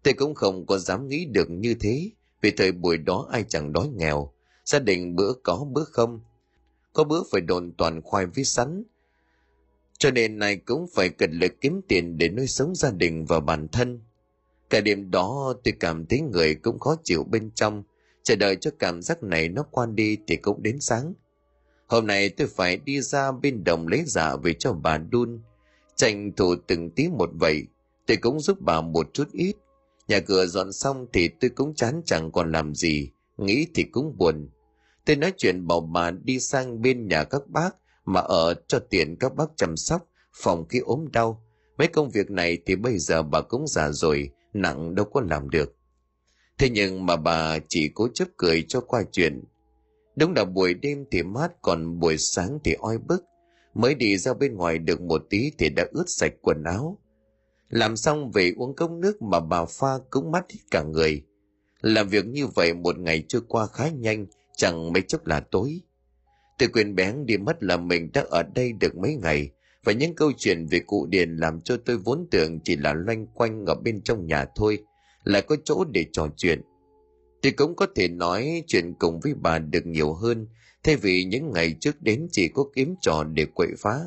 Tôi cũng không có dám nghĩ được như thế. Vì thời buổi đó ai chẳng đói nghèo. Gia đình bữa có bữa không. Có bữa phải đồn toàn khoai với sắn. Cho nên này cũng phải cần lực kiếm tiền để nuôi sống gia đình và bản thân. Cả đêm đó tôi cảm thấy người cũng khó chịu bên trong. Chờ đợi cho cảm giác này nó qua đi thì cũng đến sáng Hôm nay tôi phải đi ra bên đồng lấy giả về cho bà đun. Tranh thủ từng tí một vậy, tôi cũng giúp bà một chút ít. Nhà cửa dọn xong thì tôi cũng chán chẳng còn làm gì, nghĩ thì cũng buồn. Tôi nói chuyện bảo bà đi sang bên nhà các bác mà ở cho tiền các bác chăm sóc, phòng khi ốm đau. Mấy công việc này thì bây giờ bà cũng già rồi, nặng đâu có làm được. Thế nhưng mà bà chỉ cố chấp cười cho qua chuyện, Đúng là buổi đêm thì mát còn buổi sáng thì oi bức. Mới đi ra bên ngoài được một tí thì đã ướt sạch quần áo. Làm xong về uống cốc nước mà bà pha cũng mắt hết cả người. Làm việc như vậy một ngày trôi qua khá nhanh, chẳng mấy chốc là tối. Tôi quên bén đi mất là mình đã ở đây được mấy ngày, và những câu chuyện về cụ Điền làm cho tôi vốn tưởng chỉ là loanh quanh ở bên trong nhà thôi, lại có chỗ để trò chuyện. thì cũng có thể nói chuyện cùng với bà được nhiều hơn thay vì những ngày trước đến chỉ có kiếm trò để quậy phá.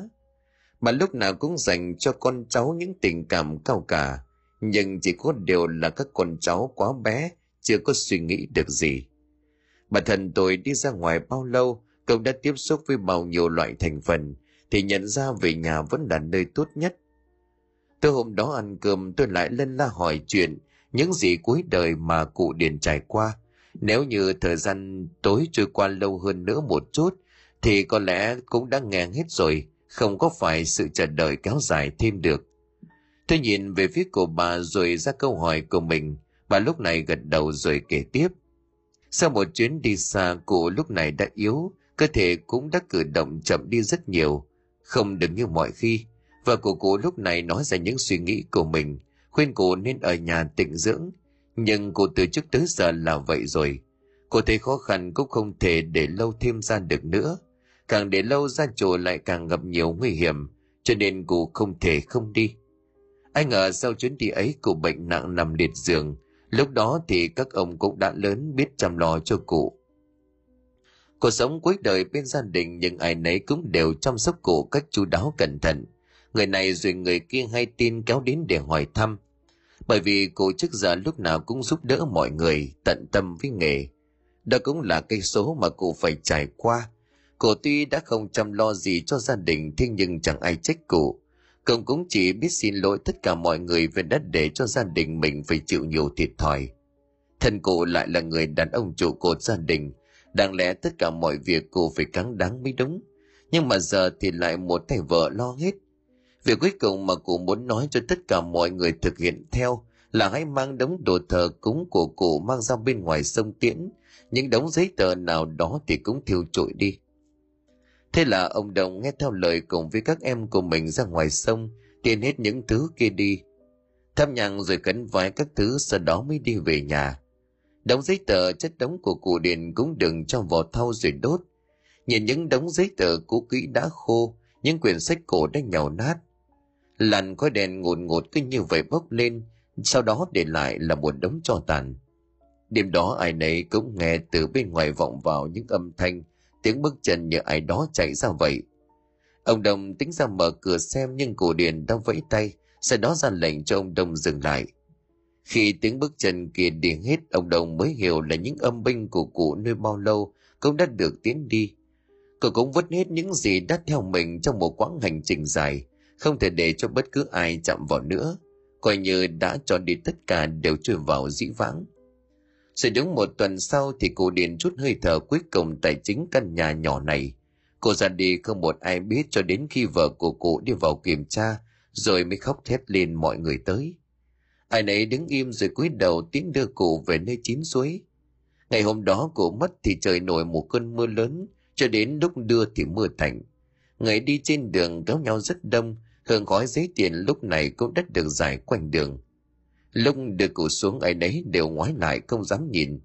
Bà lúc nào cũng dành cho con cháu những tình cảm cao cả. Nhưng chỉ có điều là các con cháu quá bé, chưa có suy nghĩ được gì. Bản thân tôi đi ra ngoài bao lâu, cậu đã tiếp xúc với bao nhiêu loại thành phần, thì nhận ra về nhà vẫn là nơi tốt nhất. Tôi hôm đó ăn cơm, tôi lại lên la hỏi chuyện, những gì cuối đời mà cụ điền trải qua nếu như thời gian tối trôi qua lâu hơn nữa một chút, thì có lẽ cũng đã nghe hết rồi, không có phải sự chờ đợi kéo dài thêm được. Tôi nhìn về phía của bà rồi ra câu hỏi của mình, bà lúc này gật đầu rồi kể tiếp. Sau một chuyến đi xa, cụ lúc này đã yếu, cơ thể cũng đã cử động chậm đi rất nhiều, không được như mọi khi. Và của cụ lúc này nói ra những suy nghĩ của mình, khuyên cụ nên ở nhà tịnh dưỡng nhưng cụ từ trước tới giờ là vậy rồi. Cô thấy khó khăn cũng không thể để lâu thêm ra được nữa. Càng để lâu ra chùa lại càng gặp nhiều nguy hiểm, cho nên cụ không thể không đi. Anh ngờ sau chuyến đi ấy, cụ bệnh nặng nằm liệt giường. Lúc đó thì các ông cũng đã lớn biết chăm lo cho cụ. Cuộc sống cuối đời bên gia đình nhưng ai nấy cũng đều chăm sóc cụ cách chu đáo cẩn thận. Người này rồi người kia hay tin kéo đến để hỏi thăm bởi vì cụ trước giờ lúc nào cũng giúp đỡ mọi người, tận tâm với nghề. Đó cũng là cây số mà cụ phải trải qua. Cụ tuy đã không chăm lo gì cho gia đình, thế nhưng chẳng ai trách cụ. Cậu cũng chỉ biết xin lỗi tất cả mọi người về đã để cho gia đình mình phải chịu nhiều thiệt thòi. Thân cụ lại là người đàn ông trụ cột gia đình. Đáng lẽ tất cả mọi việc cụ phải cắn đáng mới đúng. Nhưng mà giờ thì lại một thầy vợ lo hết việc cuối cùng mà cụ muốn nói cho tất cả mọi người thực hiện theo là hãy mang đống đồ thờ cúng của cụ mang ra bên ngoài sông tiễn. Những đống giấy tờ nào đó thì cũng thiêu trụi đi. Thế là ông đồng nghe theo lời cùng với các em của mình ra ngoài sông tiền hết những thứ kia đi. Thăm nhang rồi cấn vái các thứ, sau đó mới đi về nhà. Đống giấy tờ chất đống của cụ điền cũng đừng trong vỏ thau rồi đốt. Nhìn những đống giấy tờ cũ kỹ đã khô, những quyển sách cổ đã nhàu nát làn khói đèn ngột ngột cứ như vậy bốc lên, sau đó để lại là một đống tro tàn. Đêm đó ai nấy cũng nghe từ bên ngoài vọng vào những âm thanh, tiếng bước chân như ai đó chạy ra vậy. Ông đồng tính ra mở cửa xem nhưng cổ điền đang vẫy tay, sau đó ra lệnh cho ông đồng dừng lại. Khi tiếng bước chân kia đi hết, ông đồng mới hiểu là những âm binh của cụ nuôi bao lâu cũng đã được tiến đi. Cậu cũng vứt hết những gì đã theo mình trong một quãng hành trình dài không thể để cho bất cứ ai chạm vào nữa coi như đã cho đi tất cả đều trôi vào dĩ vãng rồi đúng một tuần sau thì cô Điền chút hơi thở cuối cùng tại chính căn nhà nhỏ này. Cô ra đi không một ai biết cho đến khi vợ của cụ đi vào kiểm tra, rồi mới khóc thét lên mọi người tới. Ai nấy đứng im rồi cúi đầu tiến đưa cụ về nơi chín suối. Ngày hôm đó cụ mất thì trời nổi một cơn mưa lớn, cho đến lúc đưa thì mưa thành. Người đi trên đường kéo nhau rất đông, hương gói giấy tiền lúc này cũng đất được dài quanh đường. Lúc đưa cụ xuống ai nấy đều ngoái lại không dám nhìn.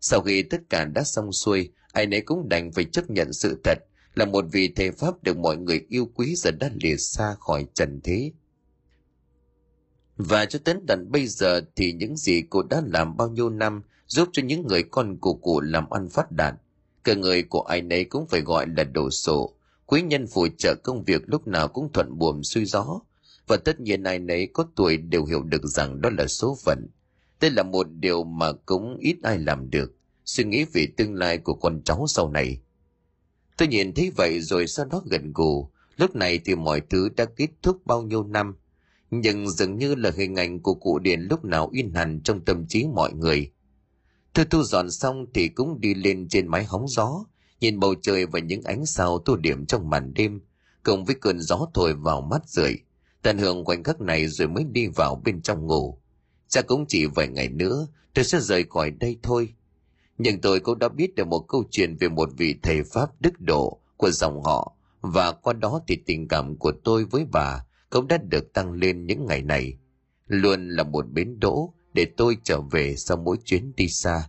Sau khi tất cả đã xong xuôi, ai nấy cũng đành phải chấp nhận sự thật là một vị thầy Pháp được mọi người yêu quý giờ đã lìa xa khỏi trần thế. Và cho đến tận bây giờ thì những gì cô đã làm bao nhiêu năm giúp cho những người con của cụ làm ăn phát đạt. Cả người của ai nấy cũng phải gọi là đồ sổ. Quý nhân phù trợ công việc lúc nào cũng thuận buồm xuôi gió và tất nhiên ai nấy có tuổi đều hiểu được rằng đó là số phận. Đây là một điều mà cũng ít ai làm được, suy nghĩ về tương lai của con cháu sau này. Tôi nhìn thấy vậy rồi sau đó gần gù, lúc này thì mọi thứ đã kết thúc bao nhiêu năm, nhưng dường như là hình ảnh của cụ điện lúc nào in hẳn trong tâm trí mọi người. Tôi thu dọn xong thì cũng đi lên trên mái hóng gió, nhìn bầu trời và những ánh sao tô điểm trong màn đêm, cùng với cơn gió thổi vào mắt rượi tận hưởng khoảnh khắc này rồi mới đi vào bên trong ngủ. Chắc cũng chỉ vài ngày nữa tôi sẽ rời khỏi đây thôi. Nhưng tôi cũng đã biết được một câu chuyện về một vị thầy pháp đức độ của dòng họ và qua đó thì tình cảm của tôi với bà cũng đã được tăng lên những ngày này. Luôn là một bến đỗ để tôi trở về sau mỗi chuyến đi xa.